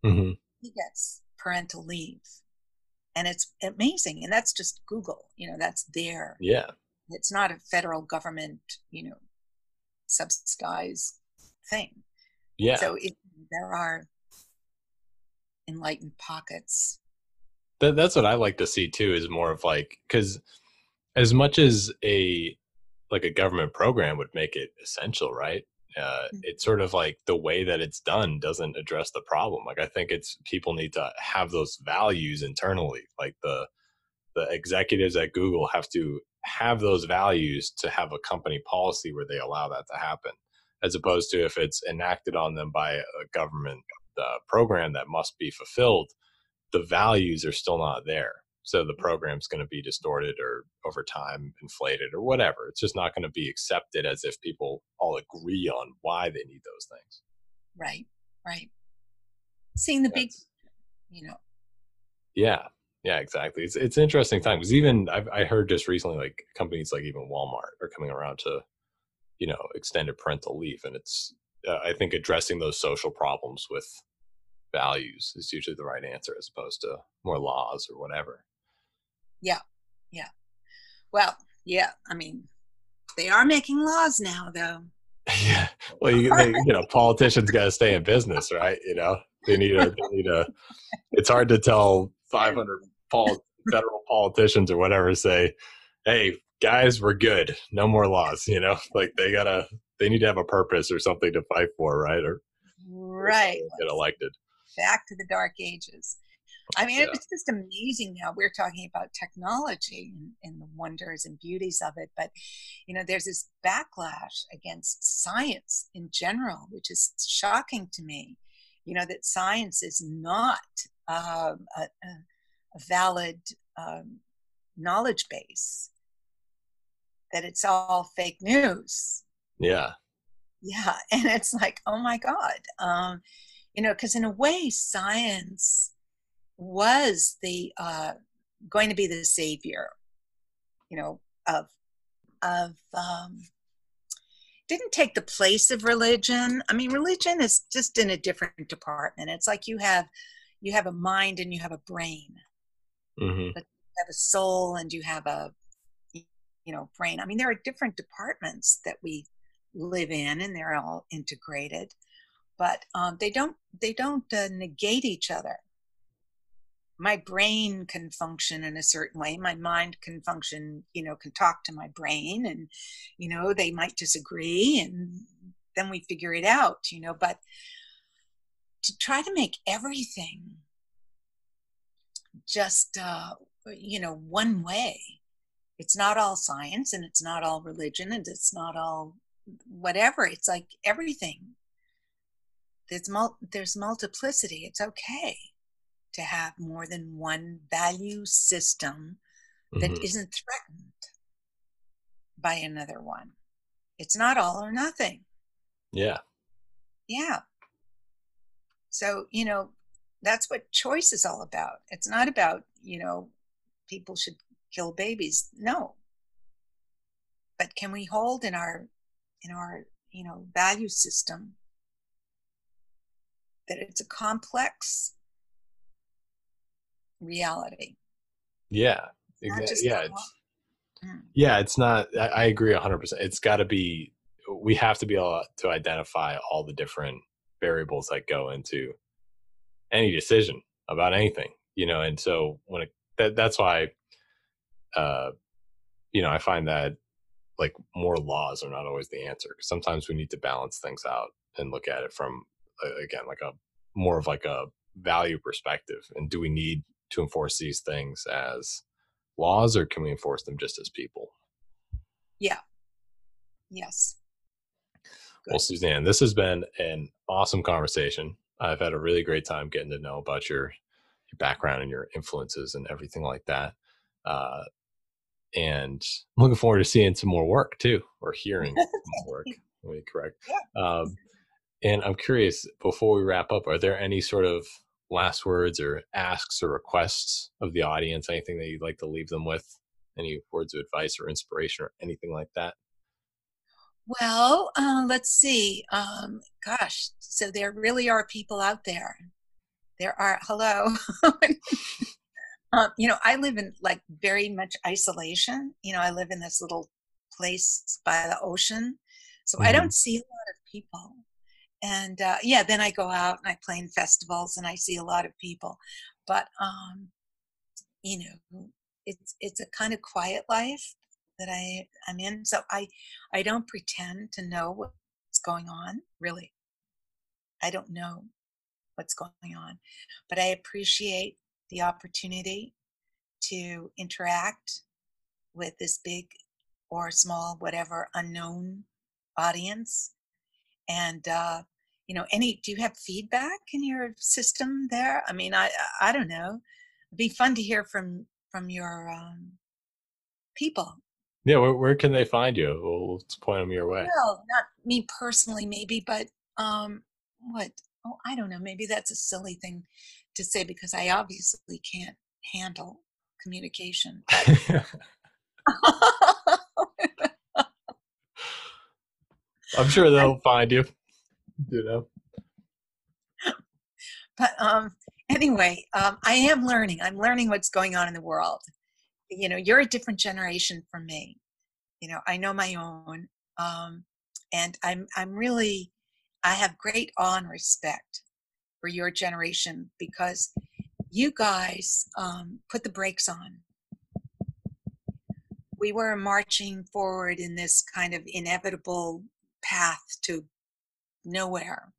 mm-hmm. he gets parental leave. And it's amazing and that's just google you know that's there. Yeah. It's not a federal government you know subsidized thing. Yeah. So it, there are enlightened pockets. That, that's what i like to see too is more of like because as much as a like a government program would make it essential right uh, mm-hmm. it's sort of like the way that it's done doesn't address the problem like i think it's people need to have those values internally like the the executives at google have to have those values to have a company policy where they allow that to happen as opposed to if it's enacted on them by a government uh, program that must be fulfilled the values are still not there so the program's going to be distorted or over time inflated or whatever. It's just not going to be accepted as if people all agree on why they need those things. Right right. Seeing the That's, big you know. Yeah yeah exactly. It's it's interesting time because even I've, i heard just recently like companies like even walmart are coming around to you know extended parental leave and it's uh, i think addressing those social problems with values is usually the right answer as opposed to more laws or whatever yeah, yeah. Well, yeah. I mean, they are making laws now, though. (laughs) Yeah. Well, you, they, you know, (laughs) politicians got to stay in business, right? You know, they need a, they need a. It's hard to tell 500 pol- federal politicians or whatever say, "Hey, guys, we're good. No more laws." You know, (laughs) like they gotta, they need to have a purpose or something to fight for, right? Or right, or get elected. Back to the dark ages. I mean, yeah. it's just amazing now. We're talking about technology and, and, the wonders and beauties of it, but you know, there's this backlash against science in general, which is shocking to me. You know that science is not um, a, a, valid um, knowledge base; that it's all fake news. Yeah. Yeah, (laughs) and it's like, oh my god, um, you know, because in a way, science was the uh, going to be the savior, you know, of of um, didn't take the place of religion. I mean, religion is just in a different department. It's like you have you have a mind and you have a brain, mm-hmm. but you have a soul and you have a you know brain. I mean, there are different departments that we live in, and they're all integrated, but um, they don't they don't uh, negate each other. My brain can function in a certain way. My mind can function you know can talk to my brain and you know they might disagree and then we figure it out you know but to try to make everything just uh, you know one way it's not all science and it's not all religion and it's not all whatever it's like everything there's mul- there's multiplicity it's okay to have more than one value system that mm-hmm. not threatened by another one. It's not all or nothing. Yeah. Yeah. So, you know, that's what choice is all about. It's not about, you know, people should kill babies. No. But can we hold in our in our, you know, value system that it's a complex reality. Yeah. Exactly. Yeah. It's, mm. yeah. It's not, I, I agree 100%. It's got to be, we have to be able to identify all the different variables that go into any decision about anything, you know, and so when it, that, that's why, uh, you know, I find that like more laws are not always the answer. Sometimes we need to balance things out and look at it from again like a more of like a value perspective. And do we need to enforce these things as laws, or can we enforce them just as people? Yeah. Yes. Good. Well, Suzanne, this has been an awesome conversation. I've had a really great time getting to know about your your background and your influences and everything like that. Uh, and I'm looking forward to seeing some more work too, or hearing (laughs) more work. Let me correct. Yeah. Um, and I'm curious, before we wrap up, are there any sort of last words or asks or requests of the audience? Anything that you'd like to leave them with? Any words of advice or inspiration or anything like that? Well, uh, let's see. Um, gosh, so there really are people out there. There are, hello. (laughs) um, you know, I live in like very much isolation. You know, I live in this little place by the ocean. So mm-hmm. I don't see a lot of people. And uh, yeah, then I go out and I play in festivals and I see a lot of people. But, um, you know, it's, it's a kind of quiet life that I am in. So I I don't pretend to know what's going on, really. I don't know what's going on. But I appreciate the opportunity to interact with this big or small, whatever, unknown audience. And uh, you know, any do you have feedback in your system there? I mean, I I don't know. It'd be fun to hear from from your um, people yeah, where, where can they find you? We'll, let's point them your way. Well, not me personally, maybe, but um, what? Oh, I don't know. Maybe that's a silly thing to say because I obviously can't handle communication. (laughs) (laughs) (laughs) I'm sure they'll find you. You know. But um, anyway, um, I am learning. I'm learning what's going on in the world, you know you're a different generation from me you know i know my own um, and i'm i'm really i have great awe and respect for your generation because you guys um, put the brakes on we were marching forward in this kind of inevitable path to nowhere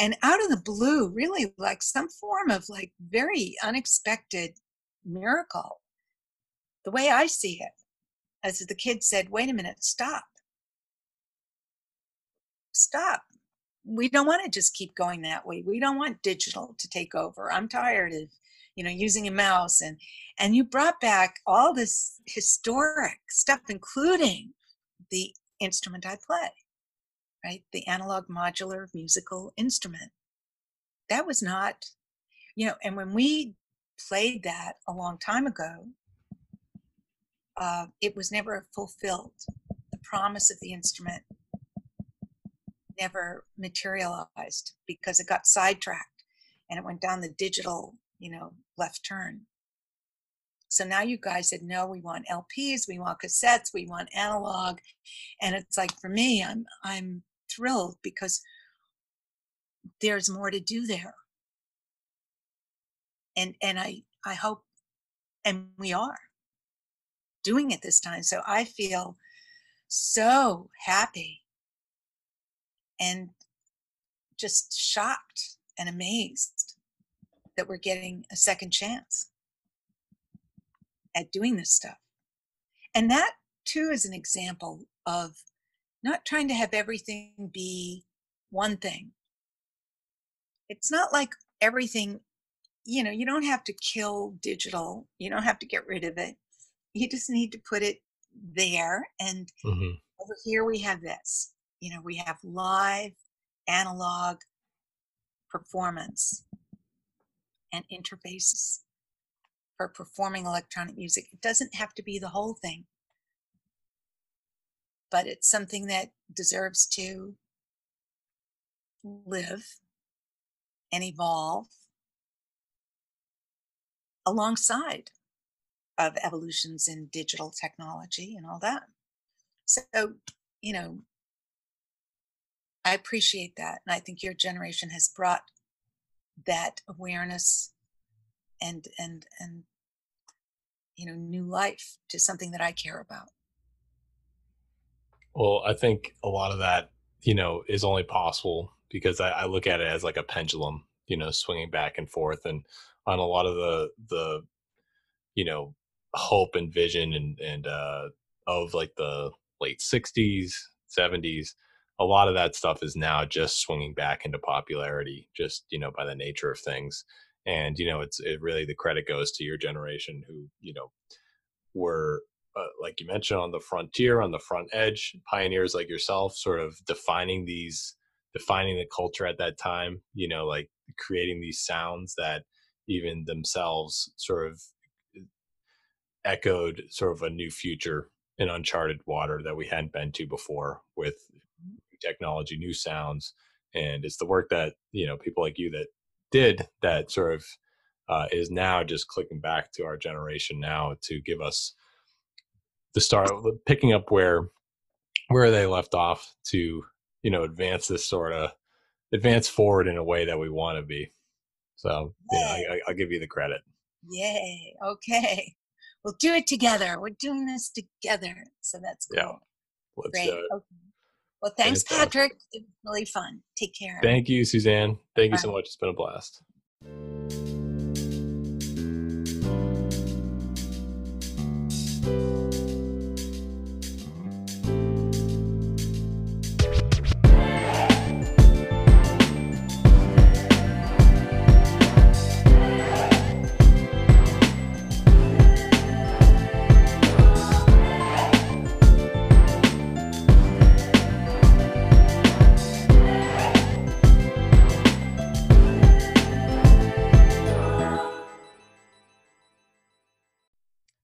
and out of the blue really like some form of like very unexpected miracle the way I see it, as the kid said, wait a minute, stop. Stop. We don't want to just keep going that way. We don't want digital to take over. I'm tired of, you know, using a mouse and and you brought back all this historic stuff, including the instrument I play, right? The analog modular musical instrument. That was not, you know, and when we played that a long time ago, uh, it was never fulfilled. The promise of the instrument never materialized because it got sidetracked and it went down the digital, you know, left turn. So now you guys said, no, we want LPs, we want cassettes, we want analog. And it's like for me, I'm I'm thrilled because there's more to do there. And and I I hope and we are doing it this time. So I feel so happy and just shocked and amazed that we're getting a second chance at doing this stuff. And that too is an example of not trying to have everything be one thing. It's not like everything, you know, you don't have to kill digital, you don't have to get rid of it you just need to put it there and mm-hmm. over here we have this you know we have live analog performance and interfaces for performing electronic music it doesn't have to be the whole thing but it's something that deserves to live and evolve alongside of evolutions in digital technology and all that. So, you know, I appreciate that. And I think your generation has brought that awareness and and and you know new life to something that I care about. Well, I think a lot of that, you know, is only possible because I, I look at it as like a pendulum, you know, swinging back and forth, and on a lot of the the, you know, hope and vision and and uh, of like the late '60s, '70s, a lot of that stuff is now just swinging back into popularity, just you know, by the nature of things. And you know, it's it really the credit goes to your generation who you know were uh, like you mentioned on the frontier on the front edge pioneers like yourself sort of defining these defining the culture at that time you know like creating these sounds that even themselves sort of echoed sort of a new future in uncharted water that we hadn't been to before with technology new sounds and it's the work that you know people like you that did that sort of uh, is now just clicking back to our generation now to give us the start picking up where where they left off to you know advance this sort of advance forward in a way that we want to be so you know, I, i'll give you the credit yay okay we'll do it together we're doing this together so that's cool. yeah let's Great. do it Okay. Well, thanks. Patrick. It was really fun. Take care. thank you suzanne thank you so much it's been a blast